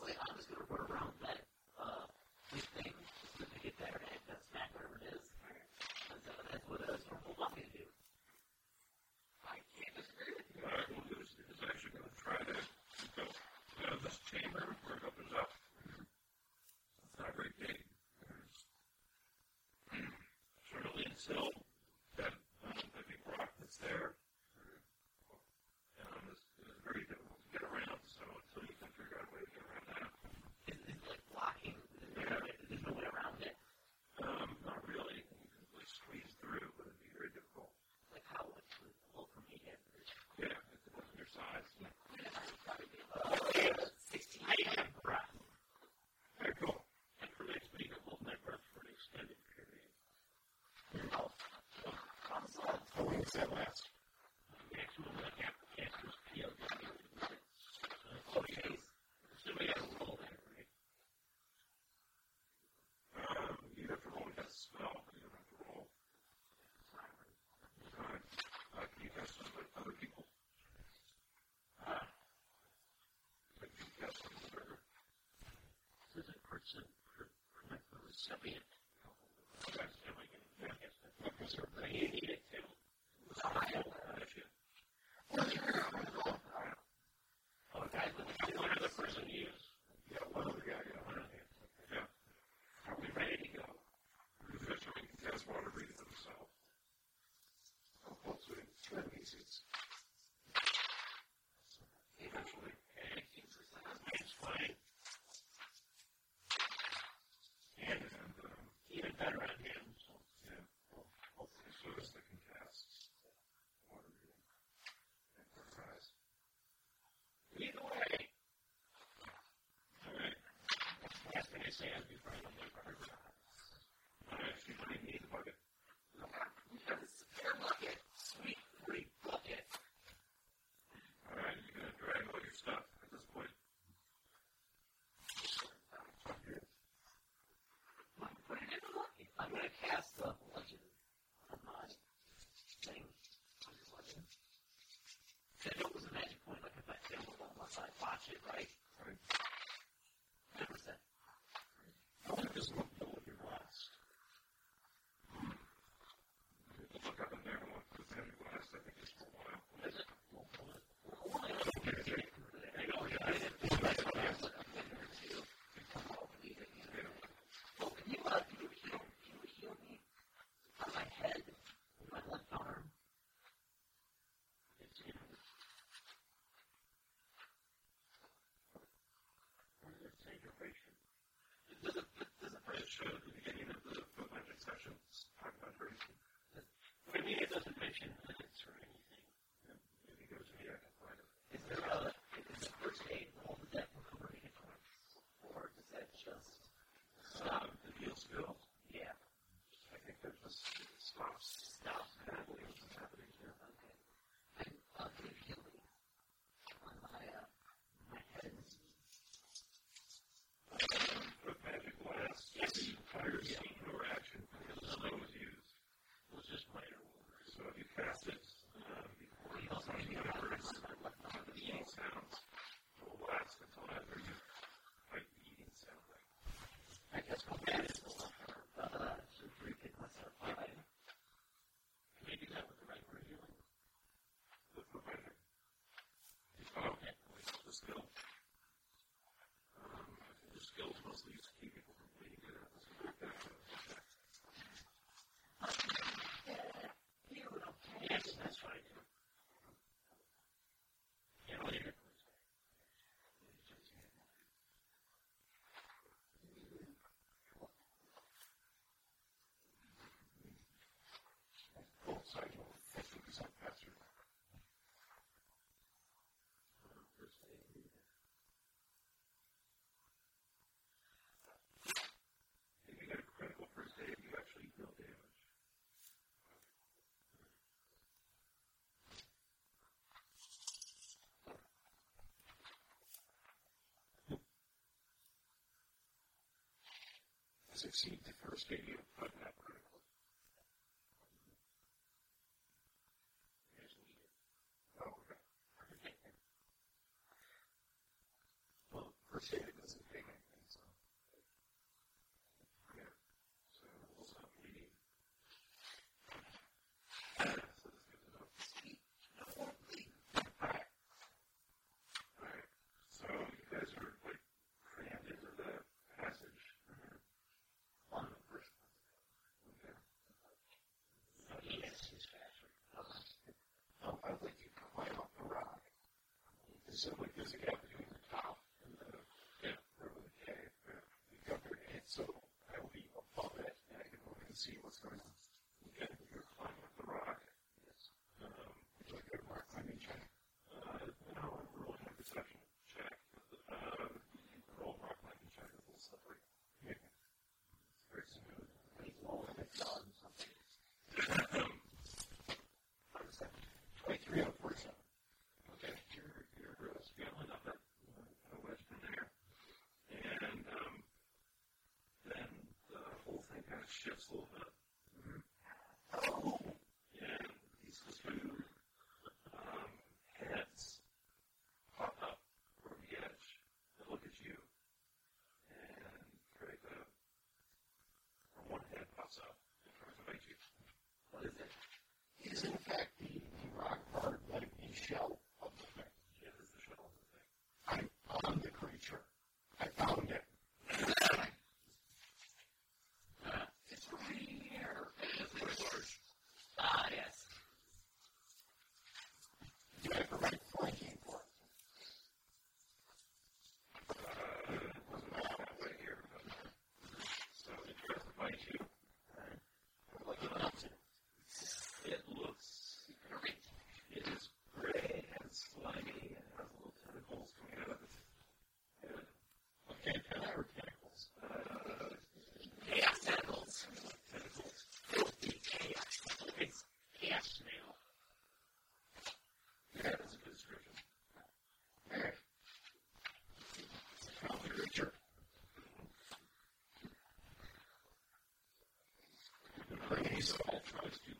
honestly, I'm just going servir. it, right? should at the beginning of the program discussion as I've seen the first video, but you can have ships will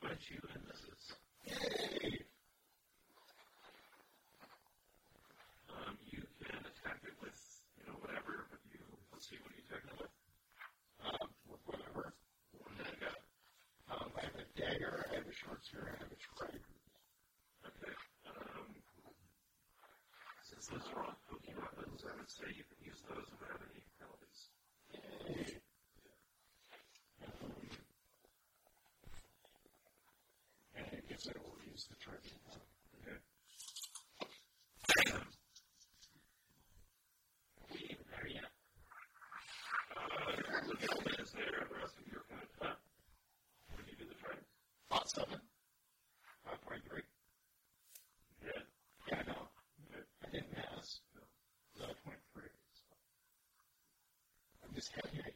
put you in this is heavy right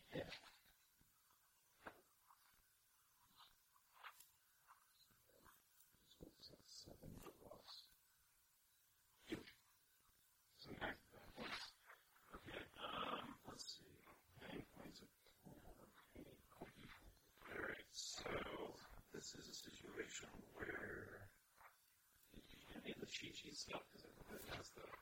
this is a situation where the cheat sheet stuff because everybody has the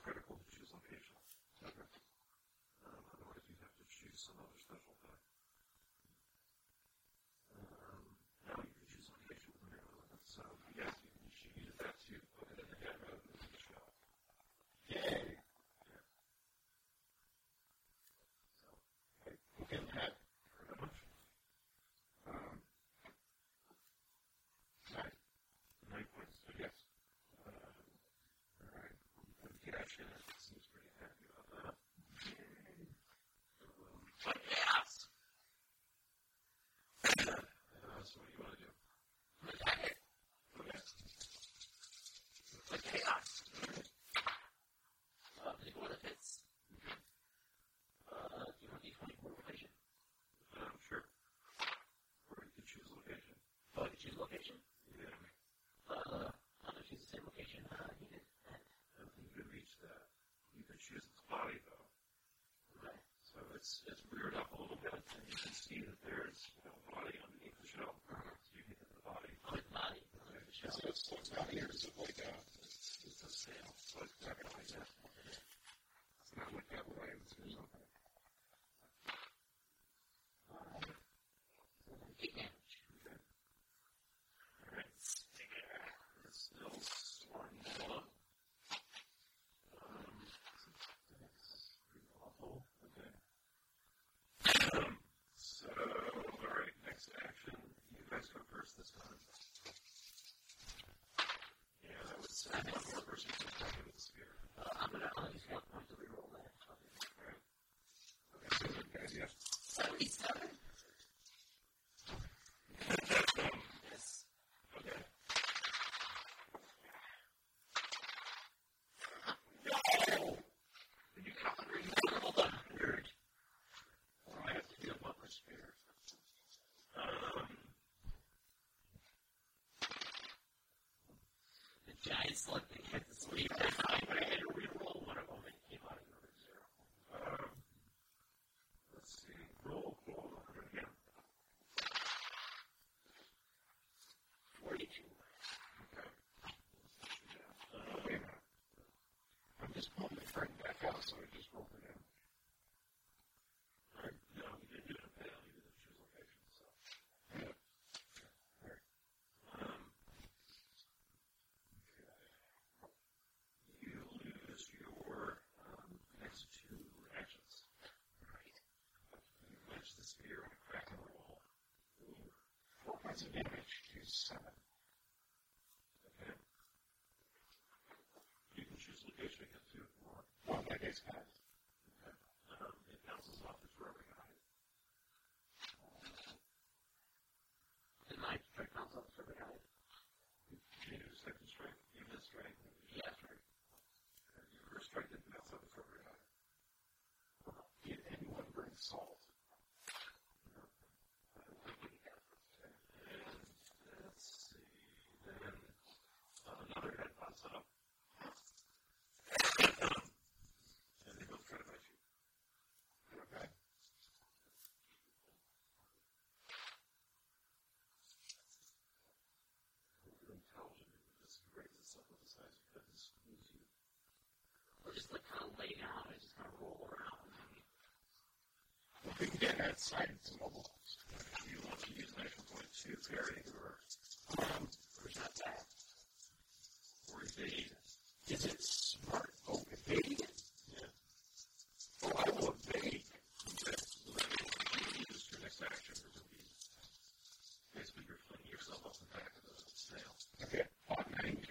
Jay's looking right now is going to roll around. Well, we can get outside and mobile. If you want to use an extra to parry or um, or not that. Or evade. Is it smart? Oh, evade? Yeah. Oh, I will evade. Okay. Well, use your next action for evade. Basically, you're flinging yourself off the back of the snail. Okay. Hot 90.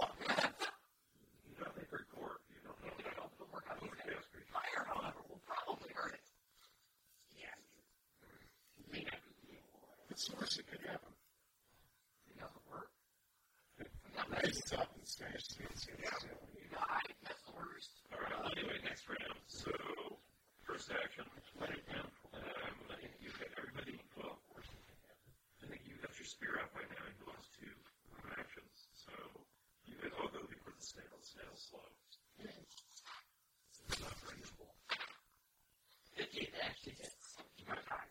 source it could happen. It doesn't work. It's up in Spanish means you yeah. You died. That's the worst. All right. Well, anyway, next round. So, first action. Let it down. Um, you hit everybody. Well, I think you got your spear out by now. You lost two actions. So, you hit. Oh, though, before the snail, snail slow. It's not rangeable. 15 actually hits. You might die.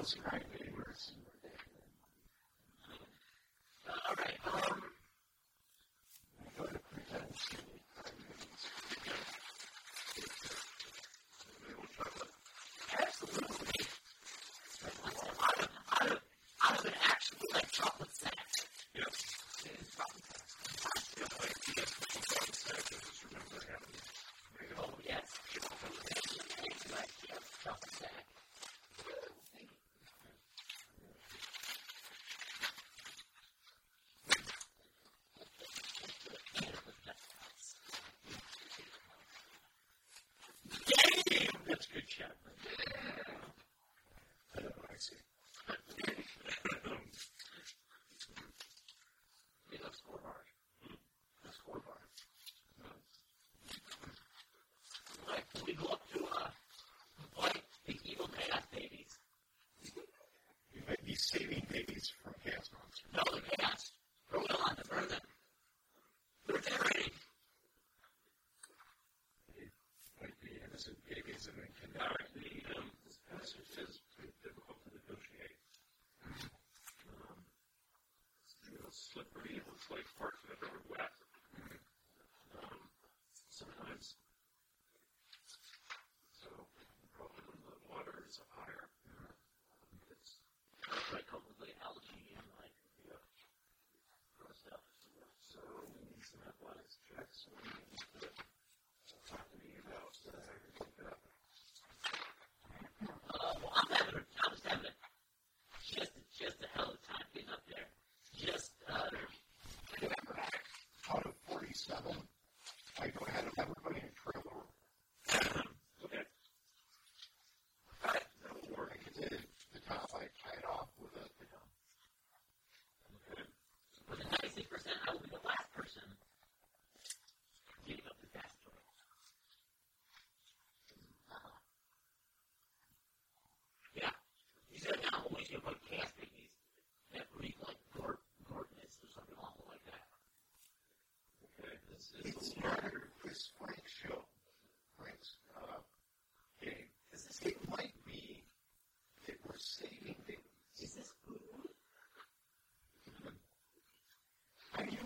does right. That's good shepherd.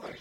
I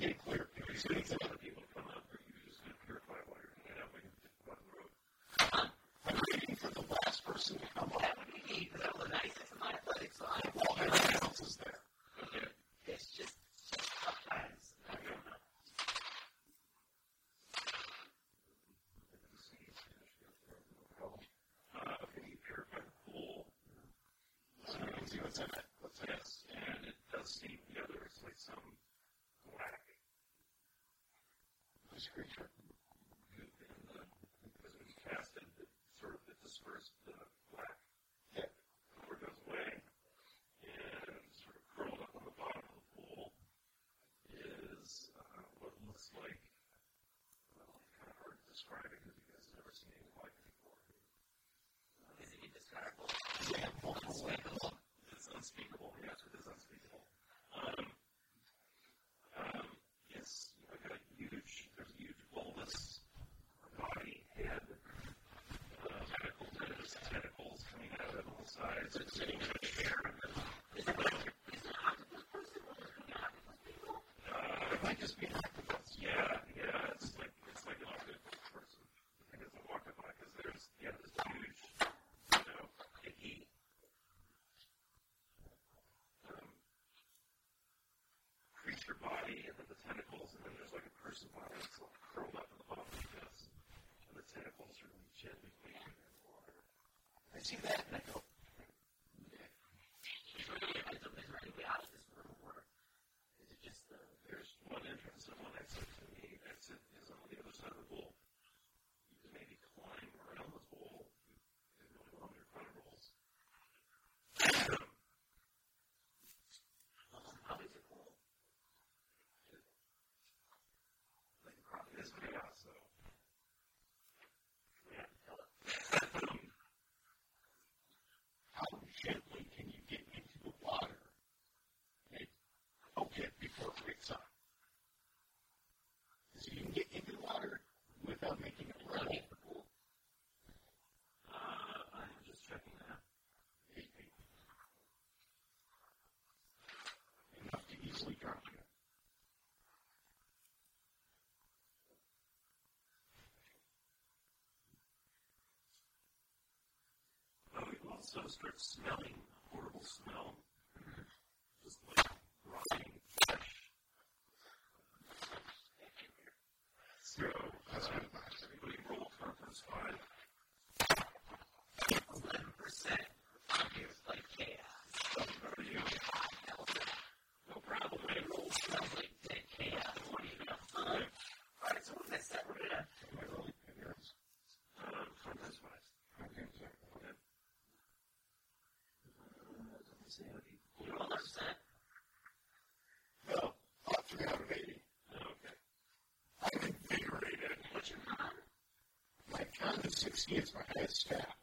Make it clear. If you see anything, see that? so it start smelling horrible smell. six years my highest. staff.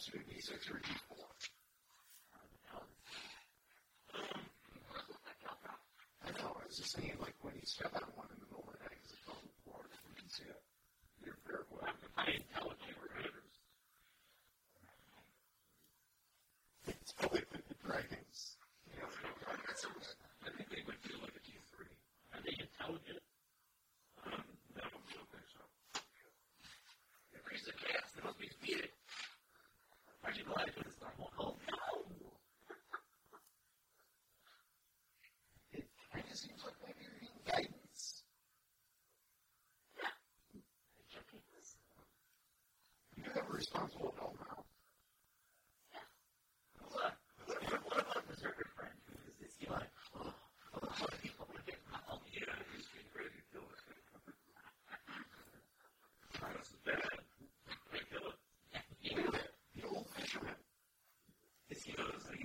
absolute knee surgery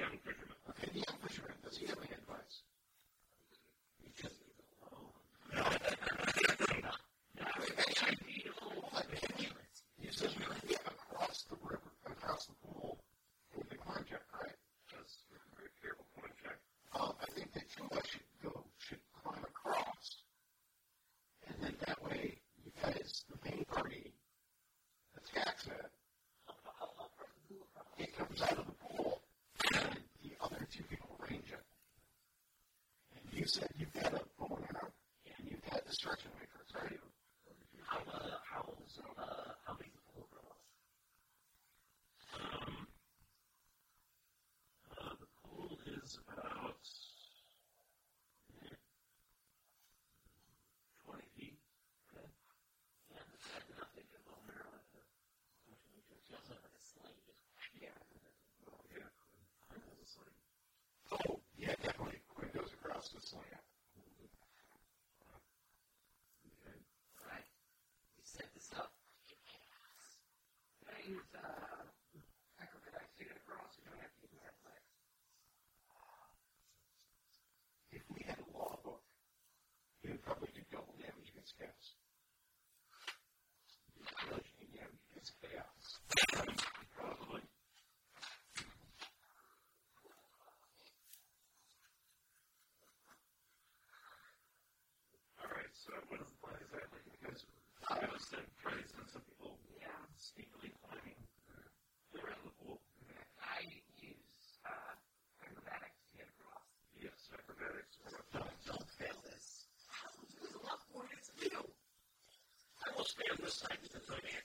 young fisherman. Okay, the young fisherman, does he have any advice? construction makers, right? How, uh, how, uh, how big the pool? Um, uh, the pool is about 20 feet. Okay. Yeah, it's like nothing at all there the construction makers. Also have like a slate. Yeah. Oh, yeah. definitely. Windows across the slant. expand this site to 38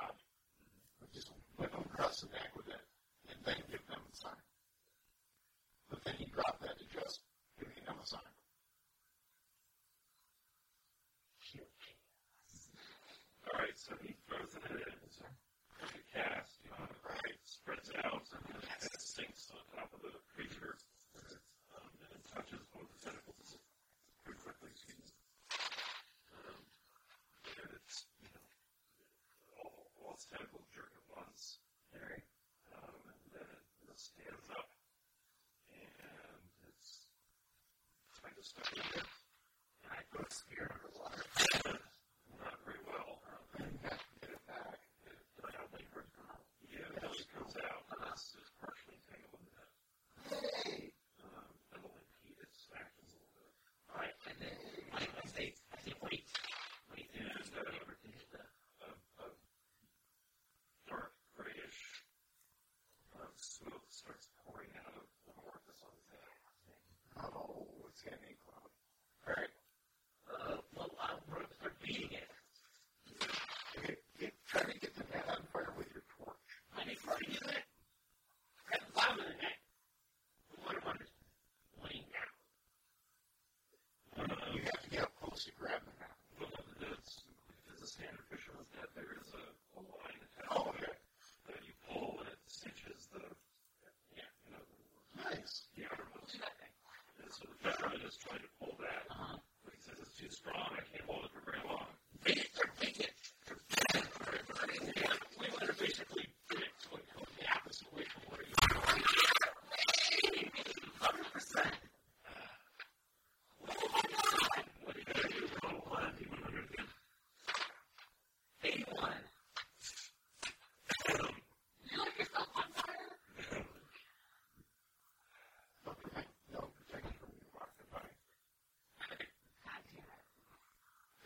is familiar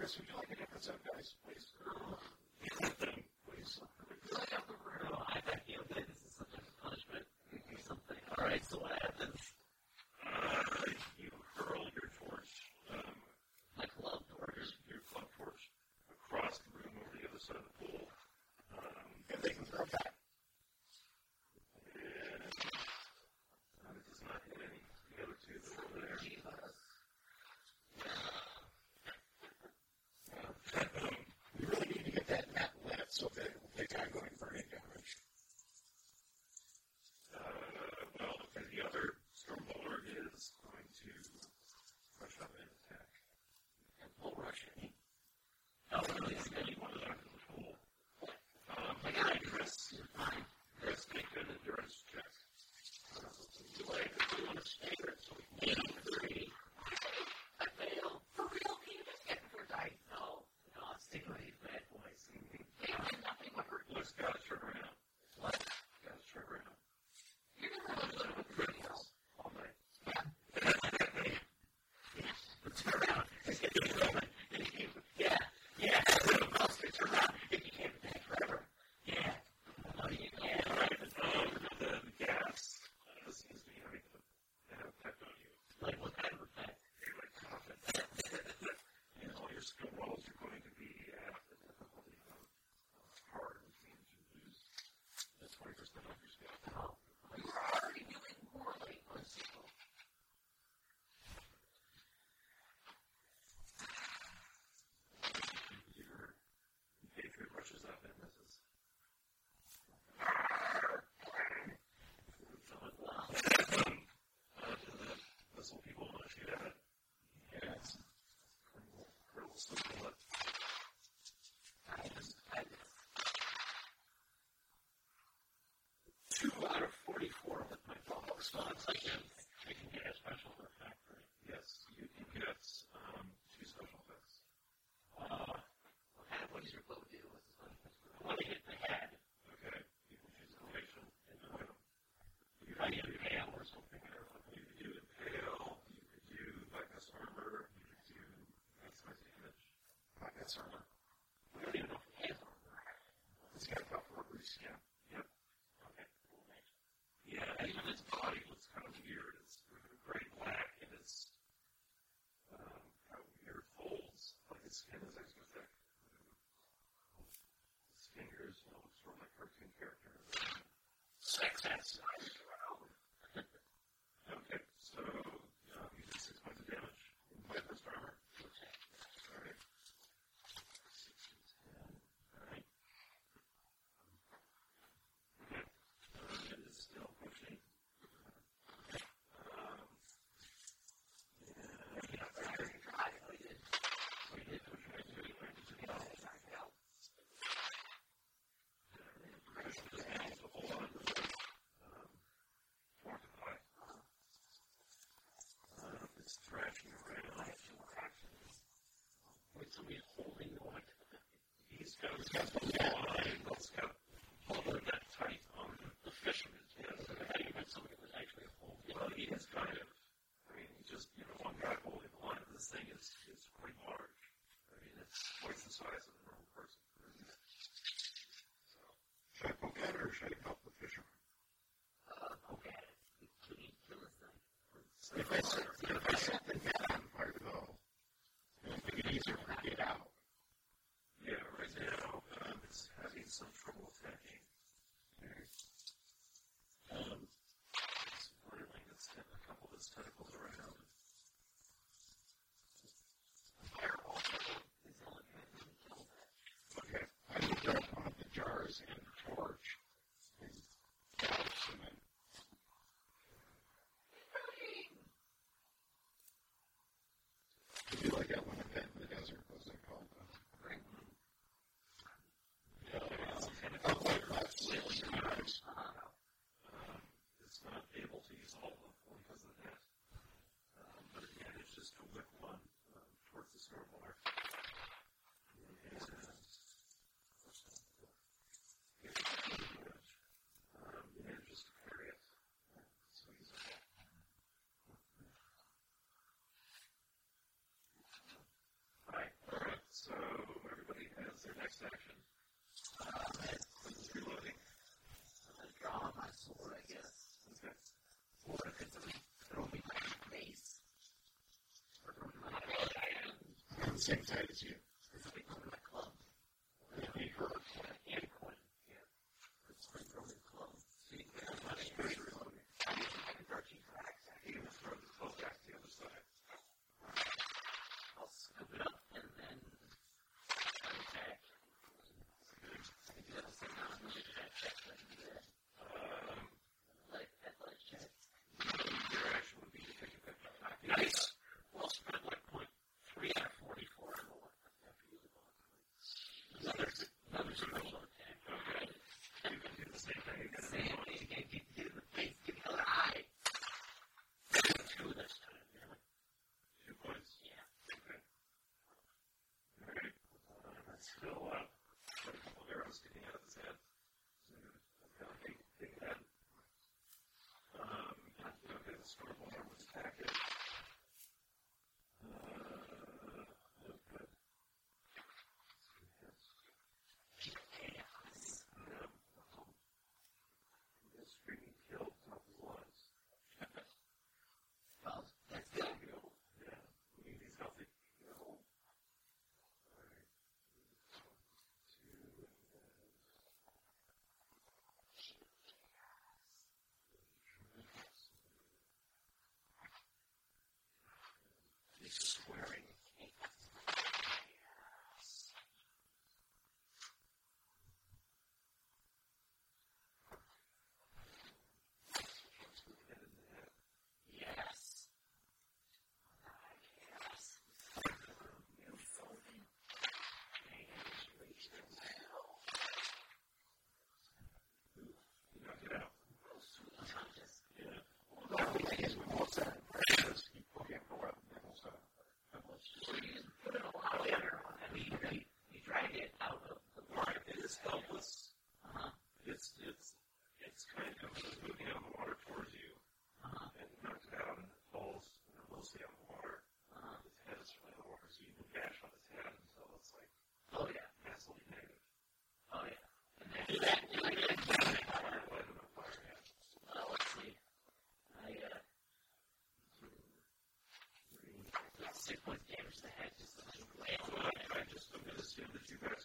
Because we like an episode, guys. Please. as long as I can. Scouts, Scouts on the line, Girl Scouts. that you guys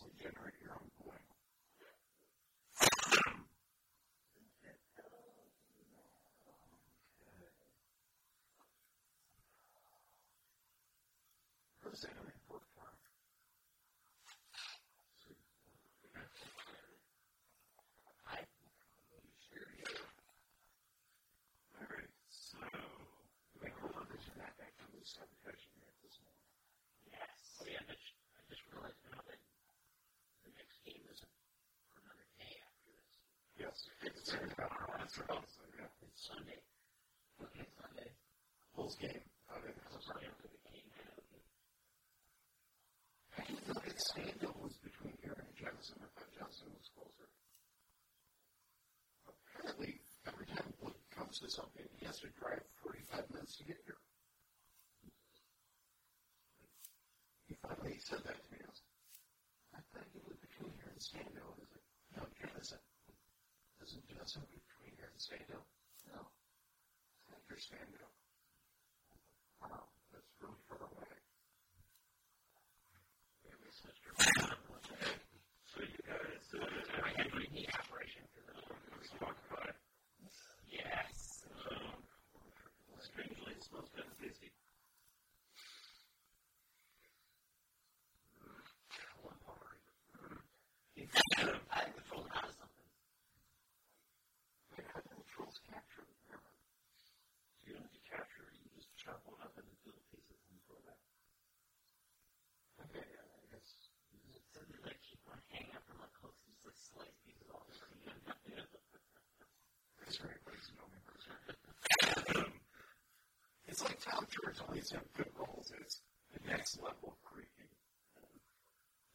for you. It's Sunday, Monday, Sunday. Bulls game. Okay, there's a party after the game. I think the distance between here and Jackson, or if Jackson was closer, apparently every time Luke comes to something. He has to drive 45 minutes to get say no. No. Understand that. It's like town clerks always have good rolls, and it's the next level creepy. Um,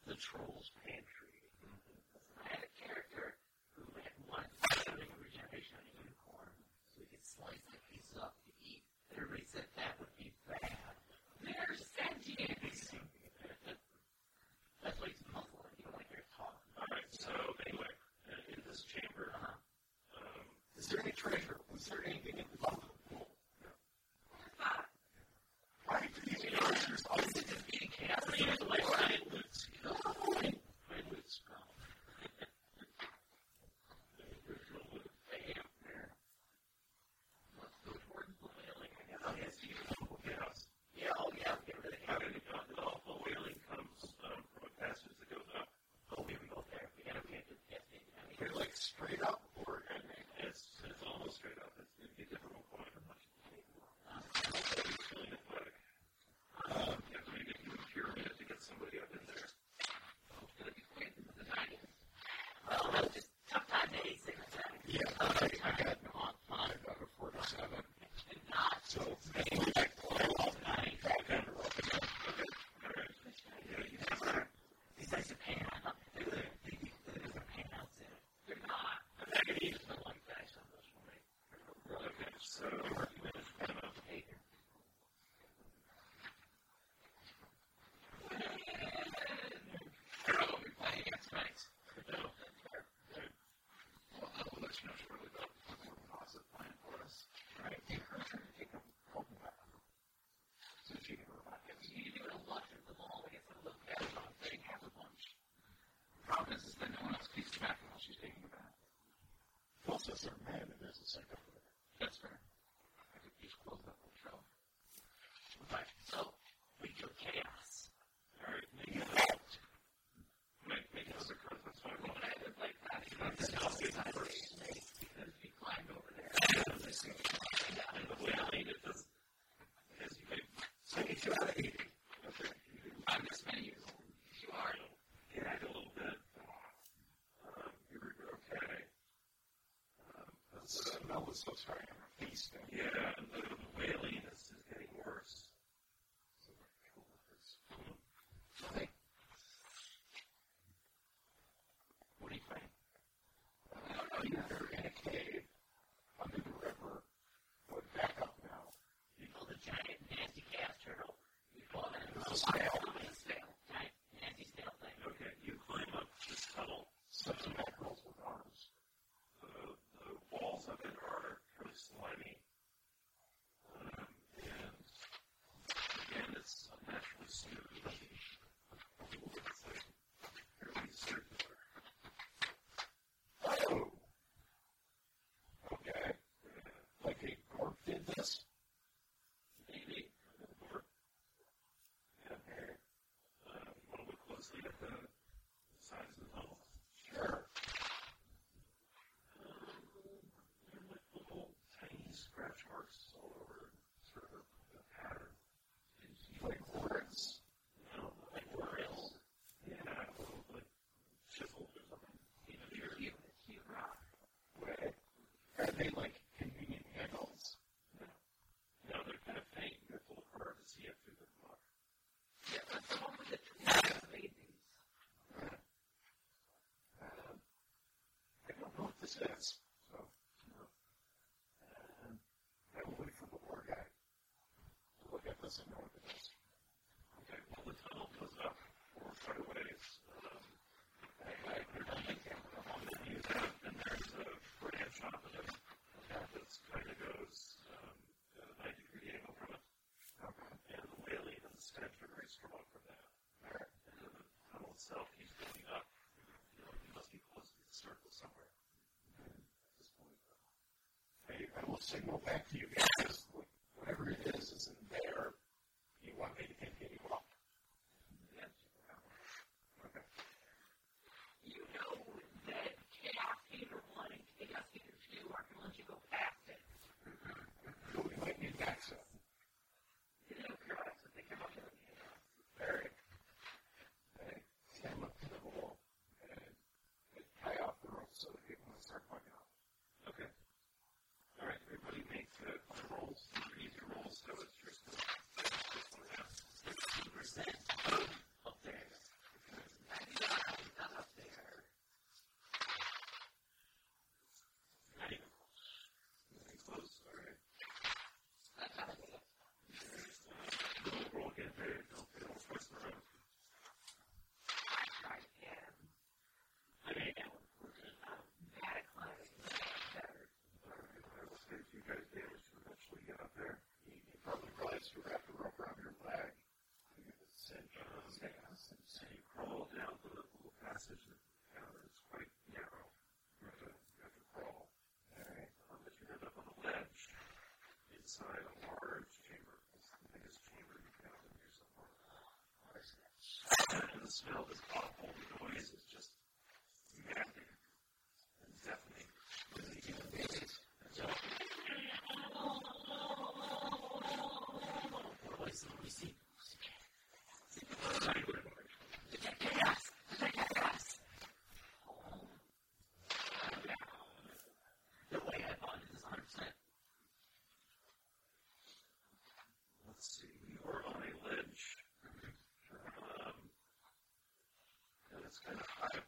the trolls pantry, mm-hmm. a bad character who had once attempted regeneration on a unicorn so he could slice the pieces up to eat. The reason that would be bad. They're sentient. That's why it's muscle if you want to talk. All right. So anyway, uh, in this chamber, uh, um, Is there any treasure? Was there anything in the bottom? I think it's being careful. anyone that was so sorry on her face. Though. Yeah, signal back to you guys.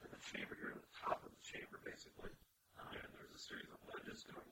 the chamber here at the top of the chamber, basically. Uh, and there's a series of ledges going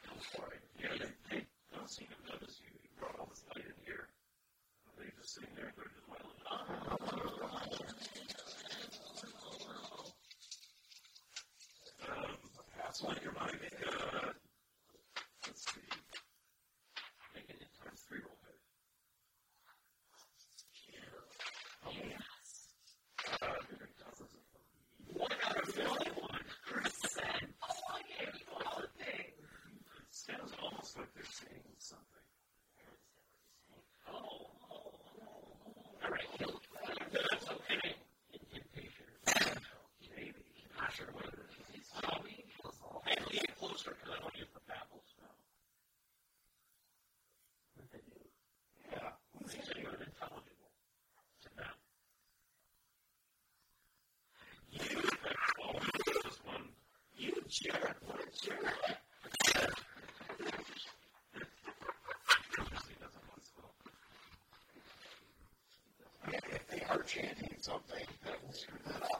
chanting something, that will that.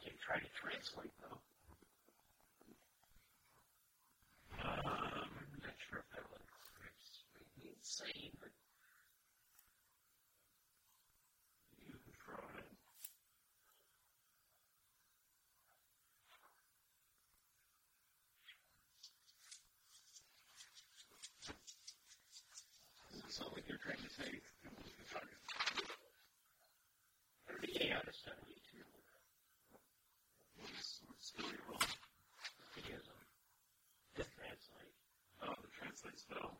1933 the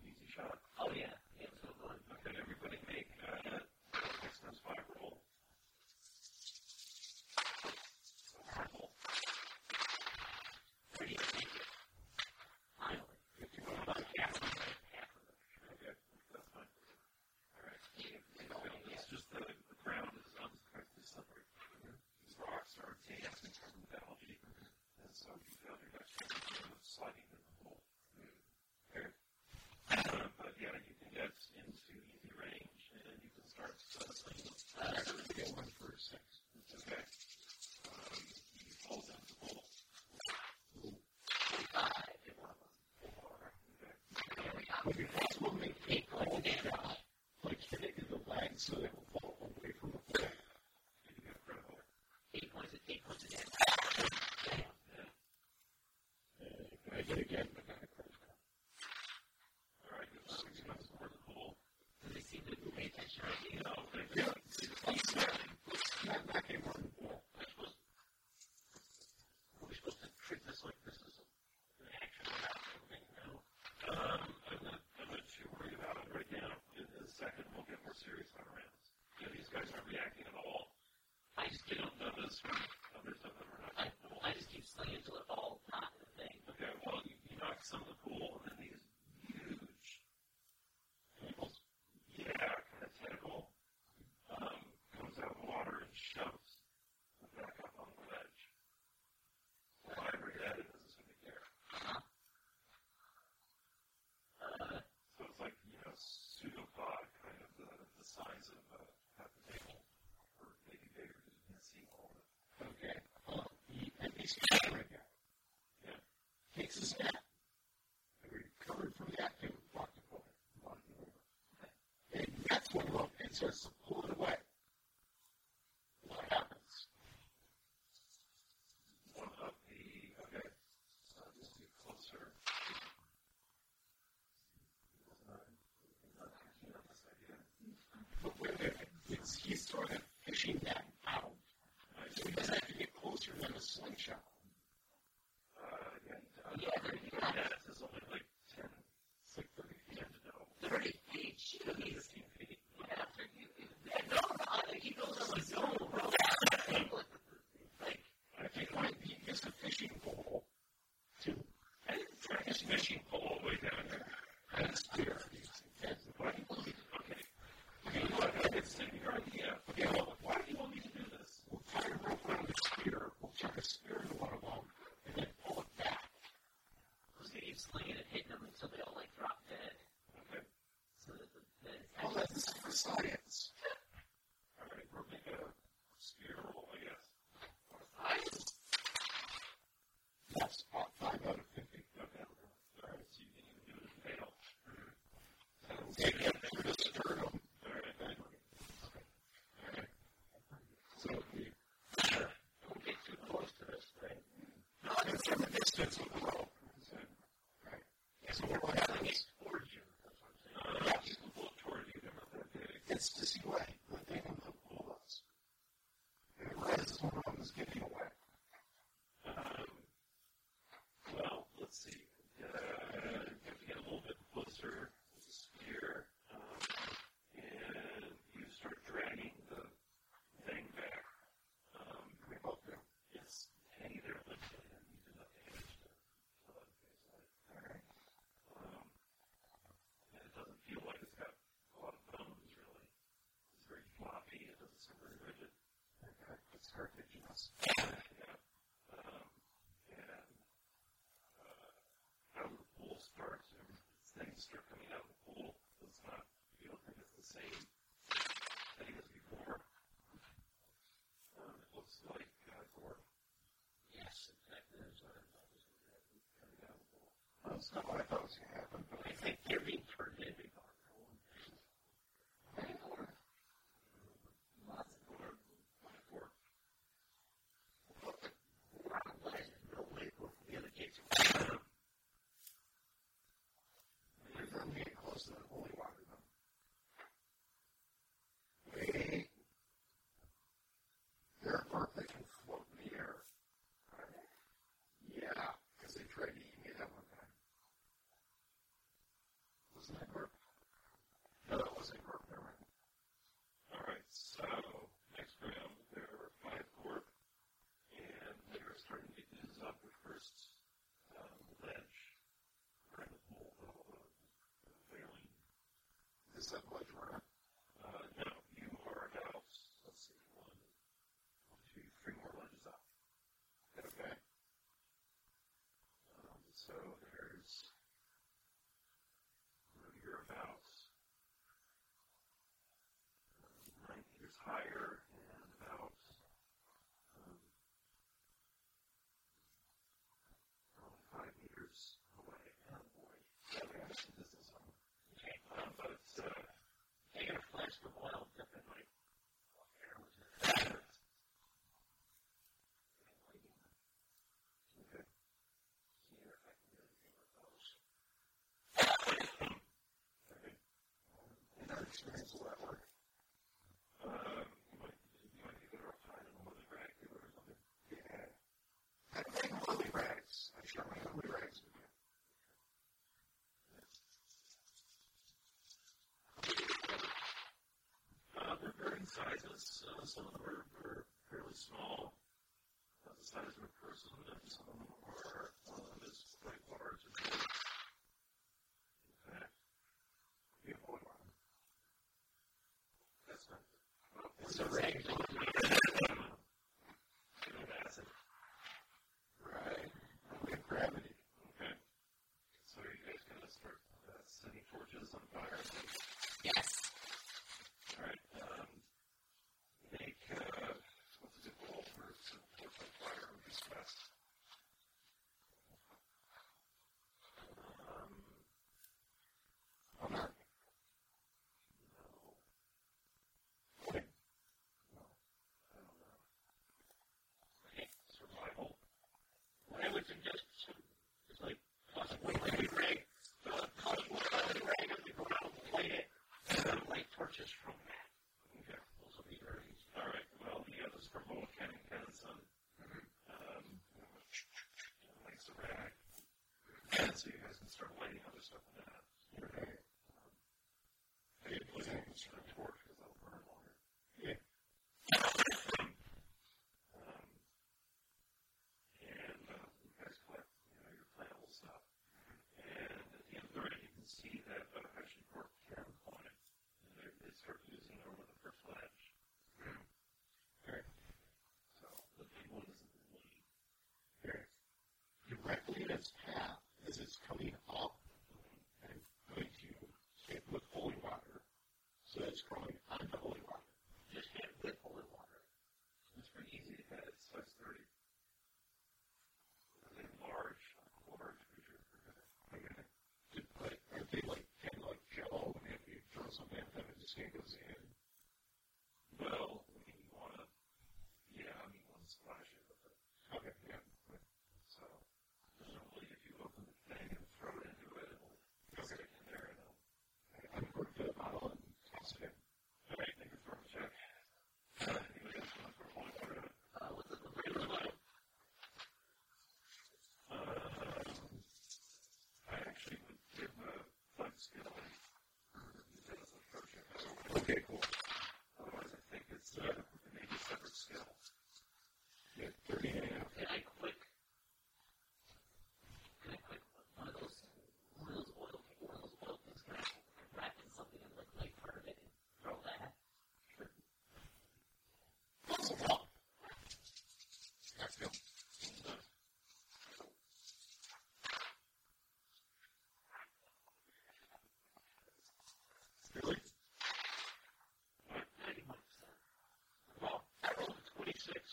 Jesus. fishing sins of the world. It's not one of those you have. It's a giving for living. know some of them are, are fairly small, uh, the size of a person, and some of them are, one of them is quite large. And in fact, we have one. That's not. Well, it's a ray.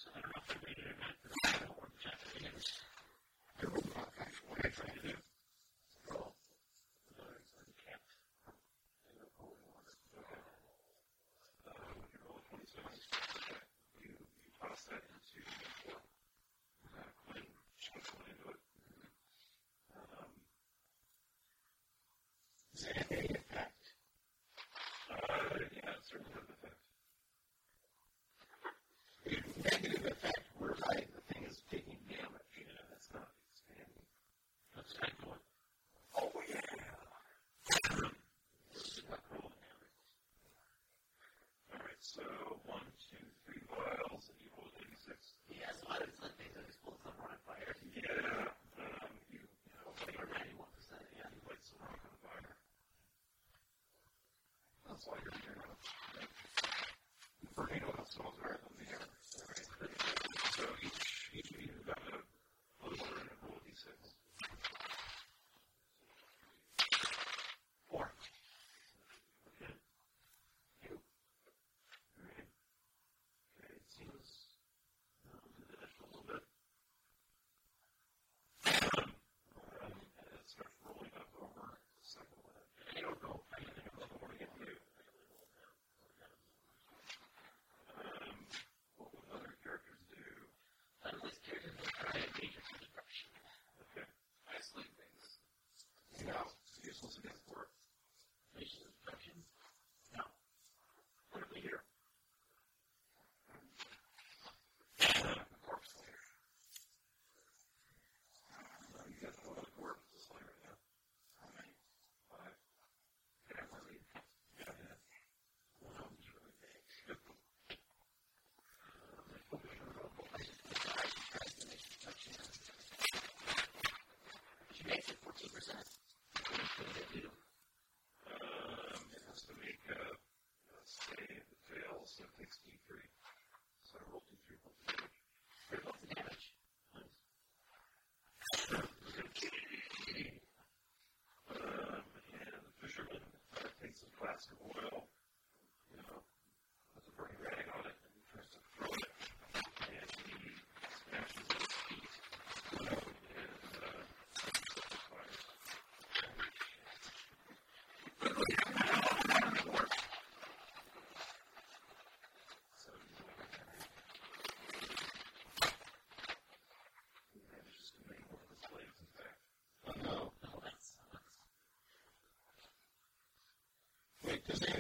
I don't know because they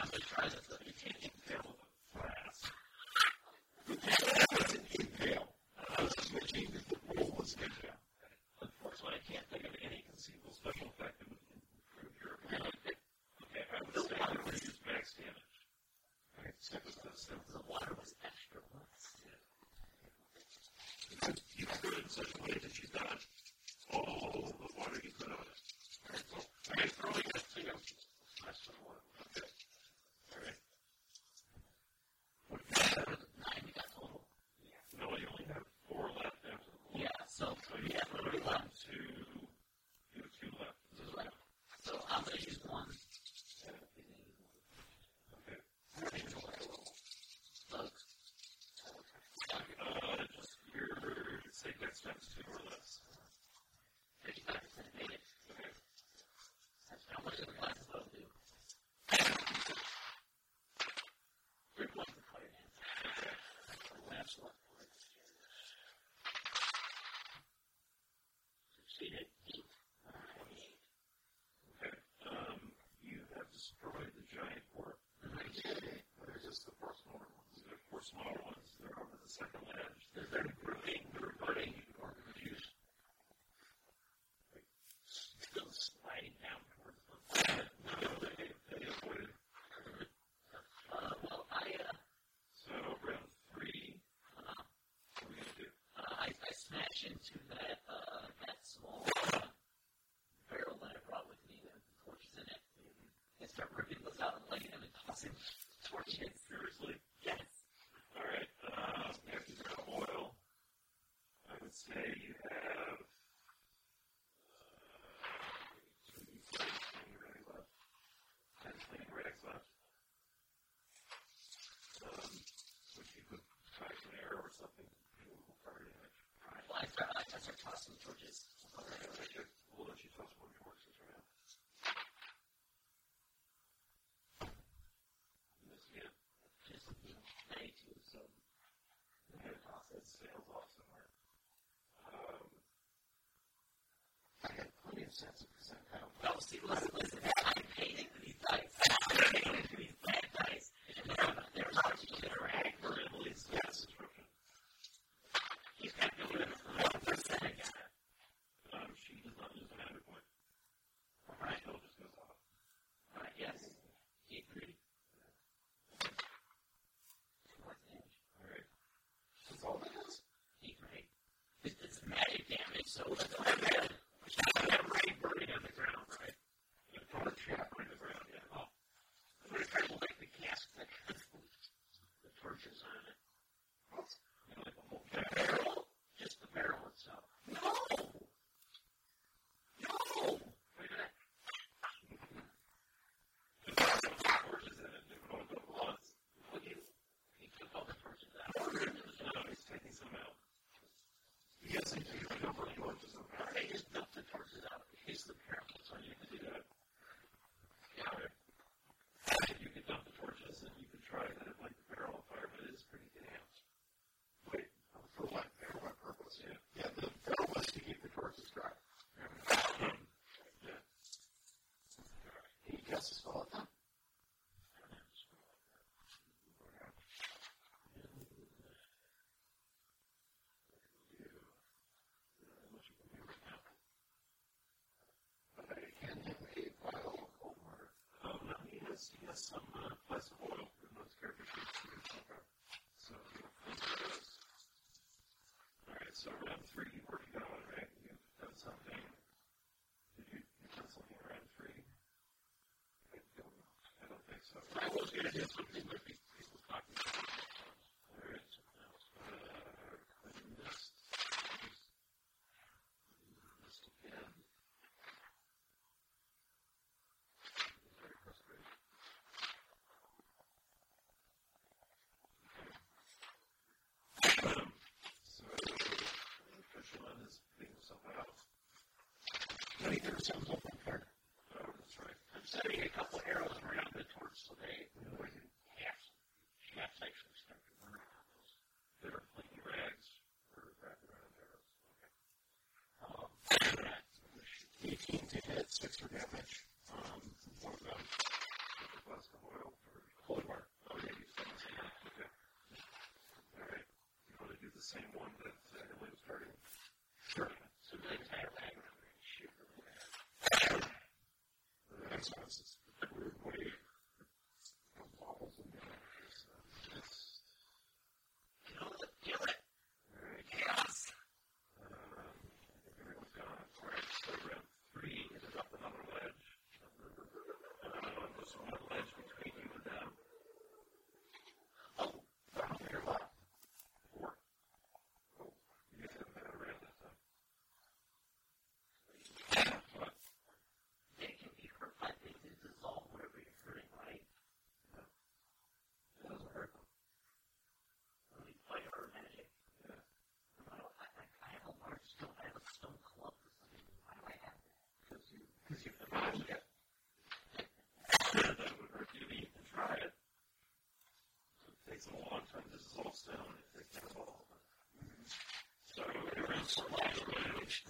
and they try to Okay. Um, you have destroyed the giant one. There's just the four smaller ones. The four smaller ones. There are the second largest. Does that prevent everybody from confusion? They're sliding down towards us. Well, I uh. So round three, uh, we do. Uh, I I smash into fortunate churches. has some uh, less oil character sheets here so far. So, Alright, so round three you worked it right? You've done something. Did you, you done something round three? I don't, I don't think so. I was going to do I'm setting a couple arrows around the torch so they when half half actually start to burn. They're flaming rags. Okay. Um, 18 to hit, 6 for damage. Um, more of a flammable oil for the blowtorch. Okay. Okay. All right. You want to do the same one that exercises. council language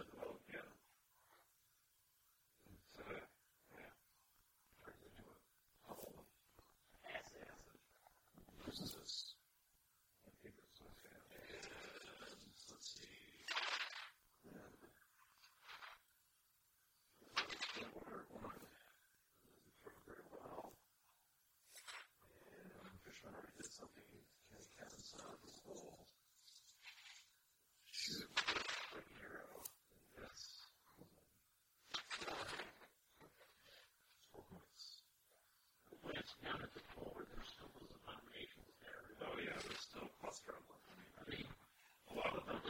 to the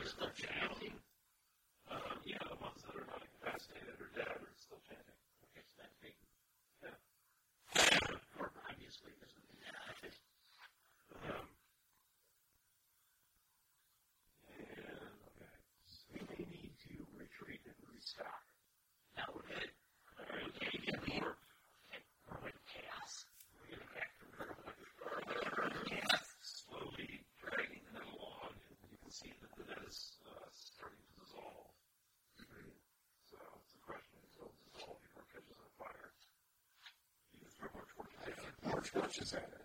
there's no jowling. churches at it.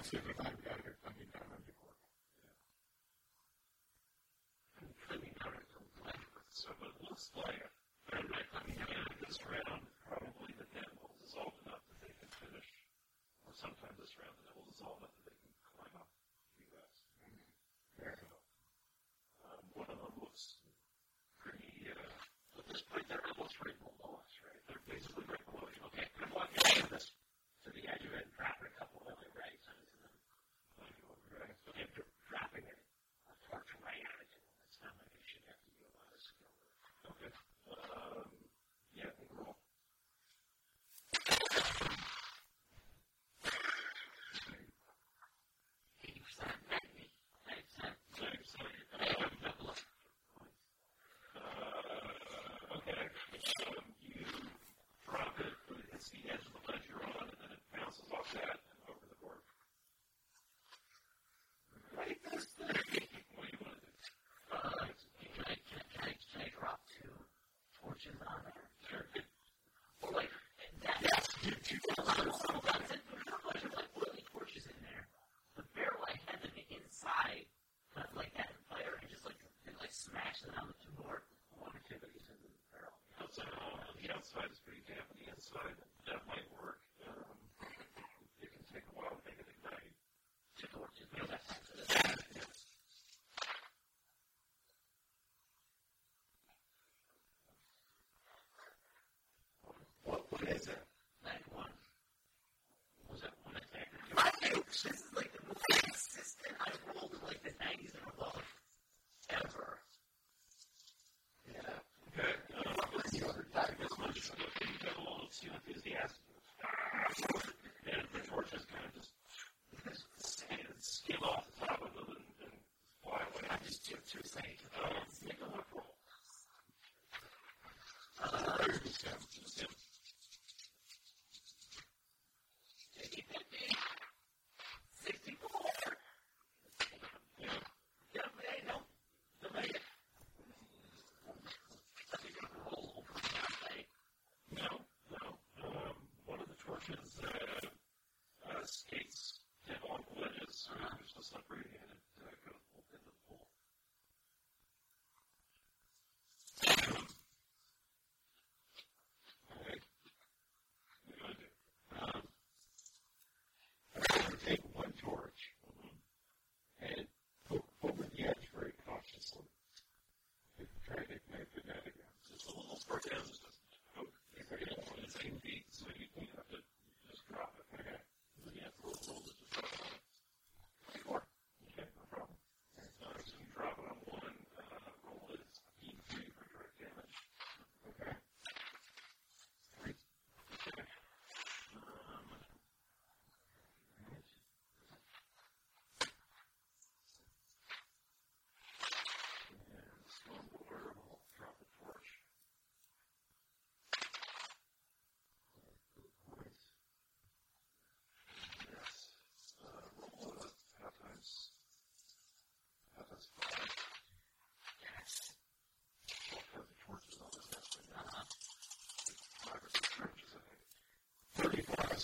That's every time coming down on I'm this round.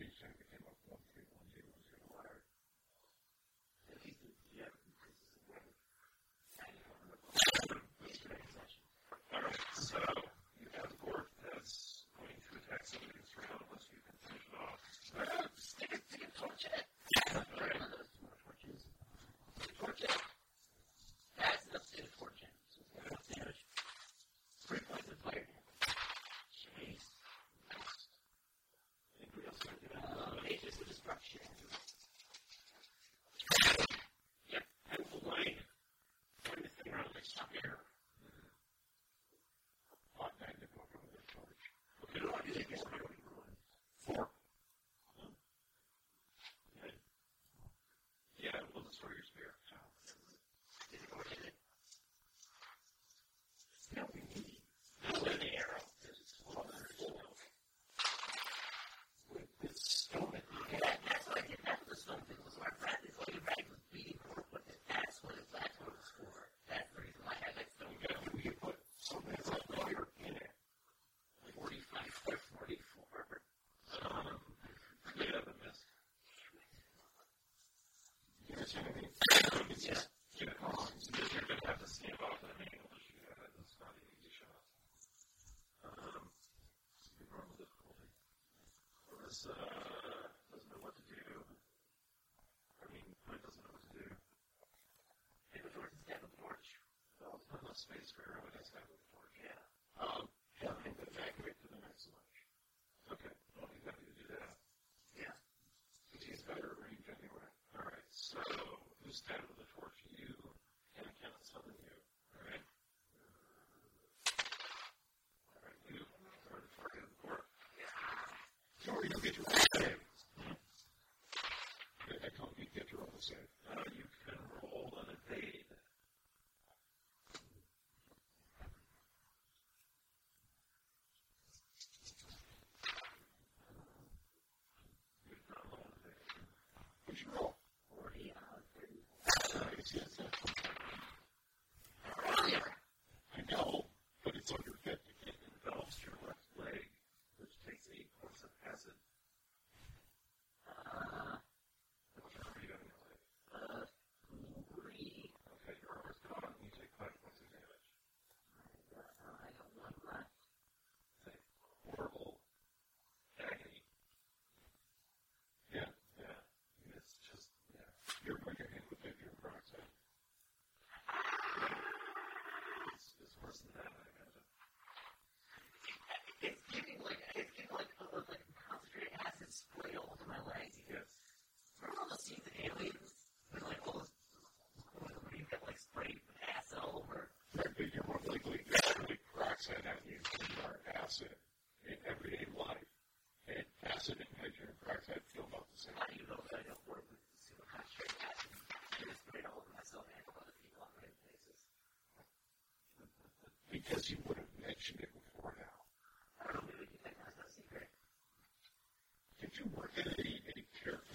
is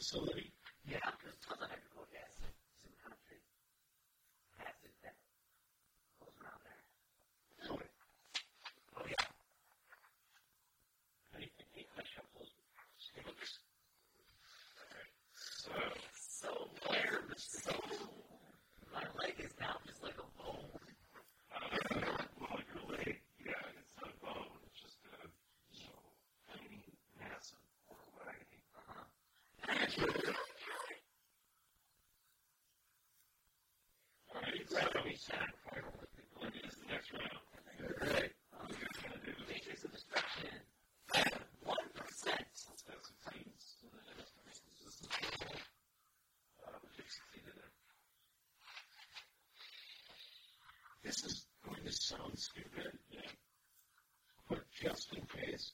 facility. this is going to sound stupid, yeah. but just in case,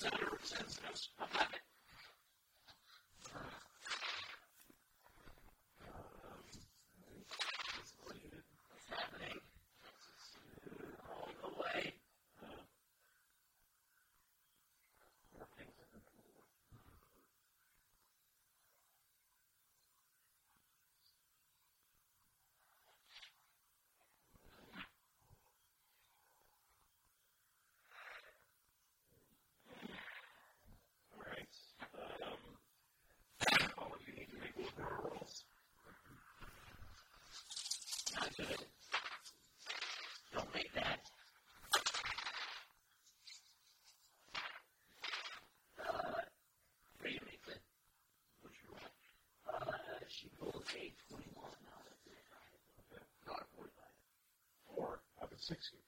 sinners, and sinners. six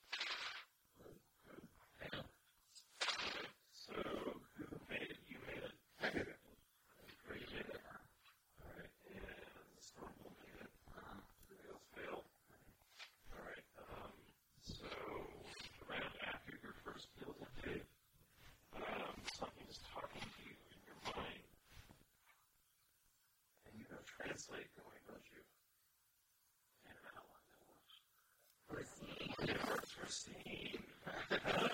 Yeah.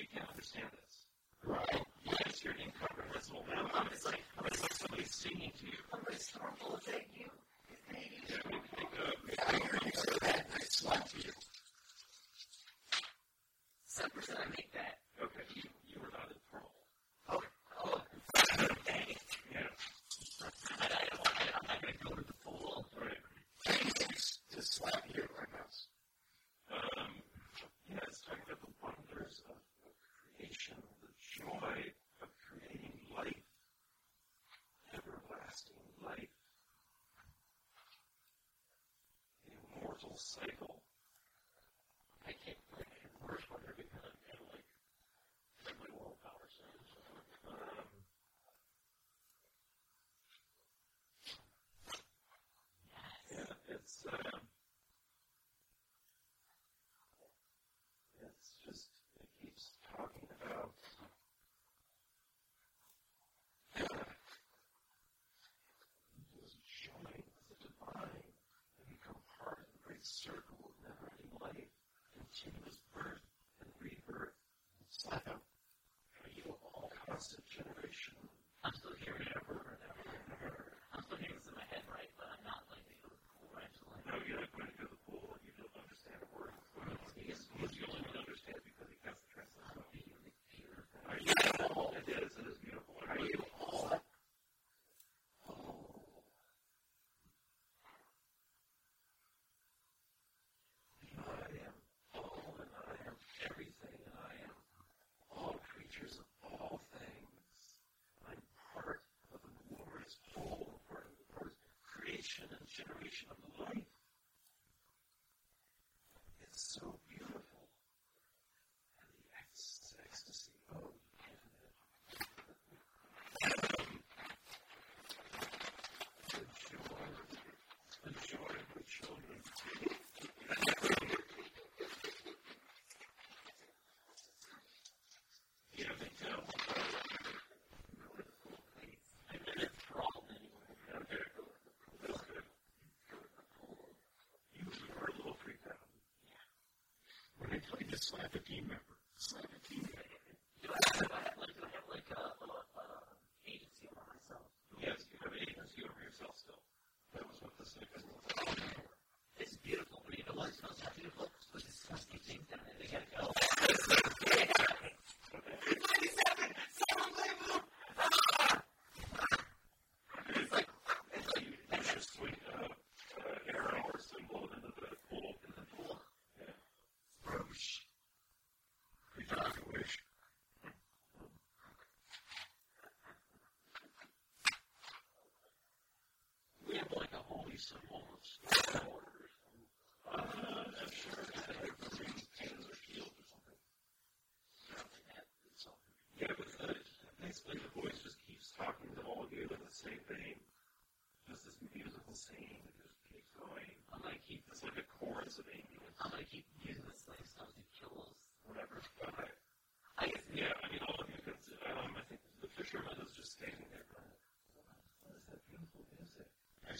you can't understand this. Right. You just hear it incomprehensible. Now, it's like, it's like somebody singing to you. I'm Somebody's horrible thing. revelation of the Lord. I just slap a team member. Slap a team member.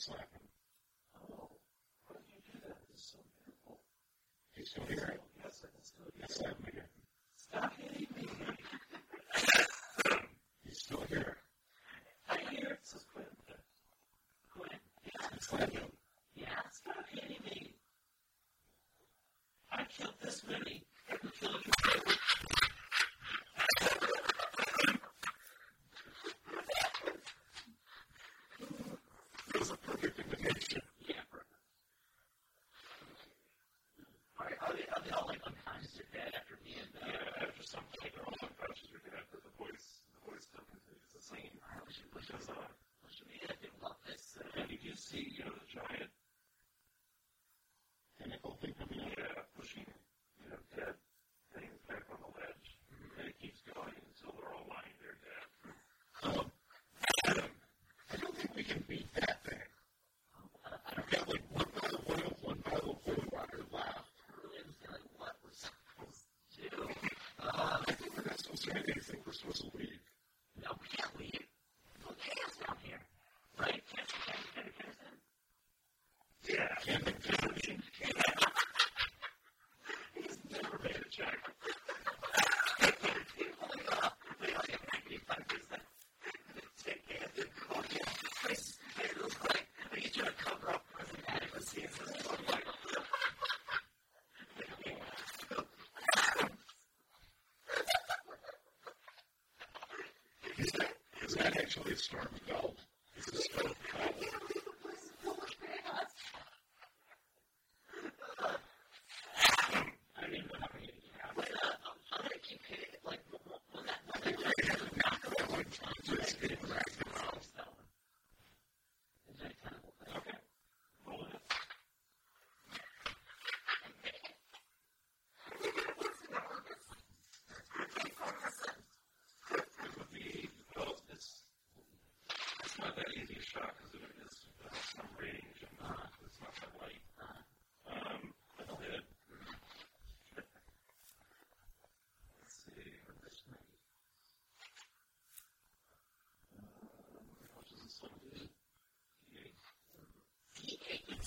Oh, how you do that? So beautiful. He's still here. Yes, I can still hear Stop hitting me. He's still here. I hear it, says Quinn. Quinn, yeah. It's laughing. Yeah, stop hitting me. I killed this many. I killed you. was a lead. actually storm fell.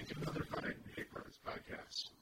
to another Hate Brothers podcast.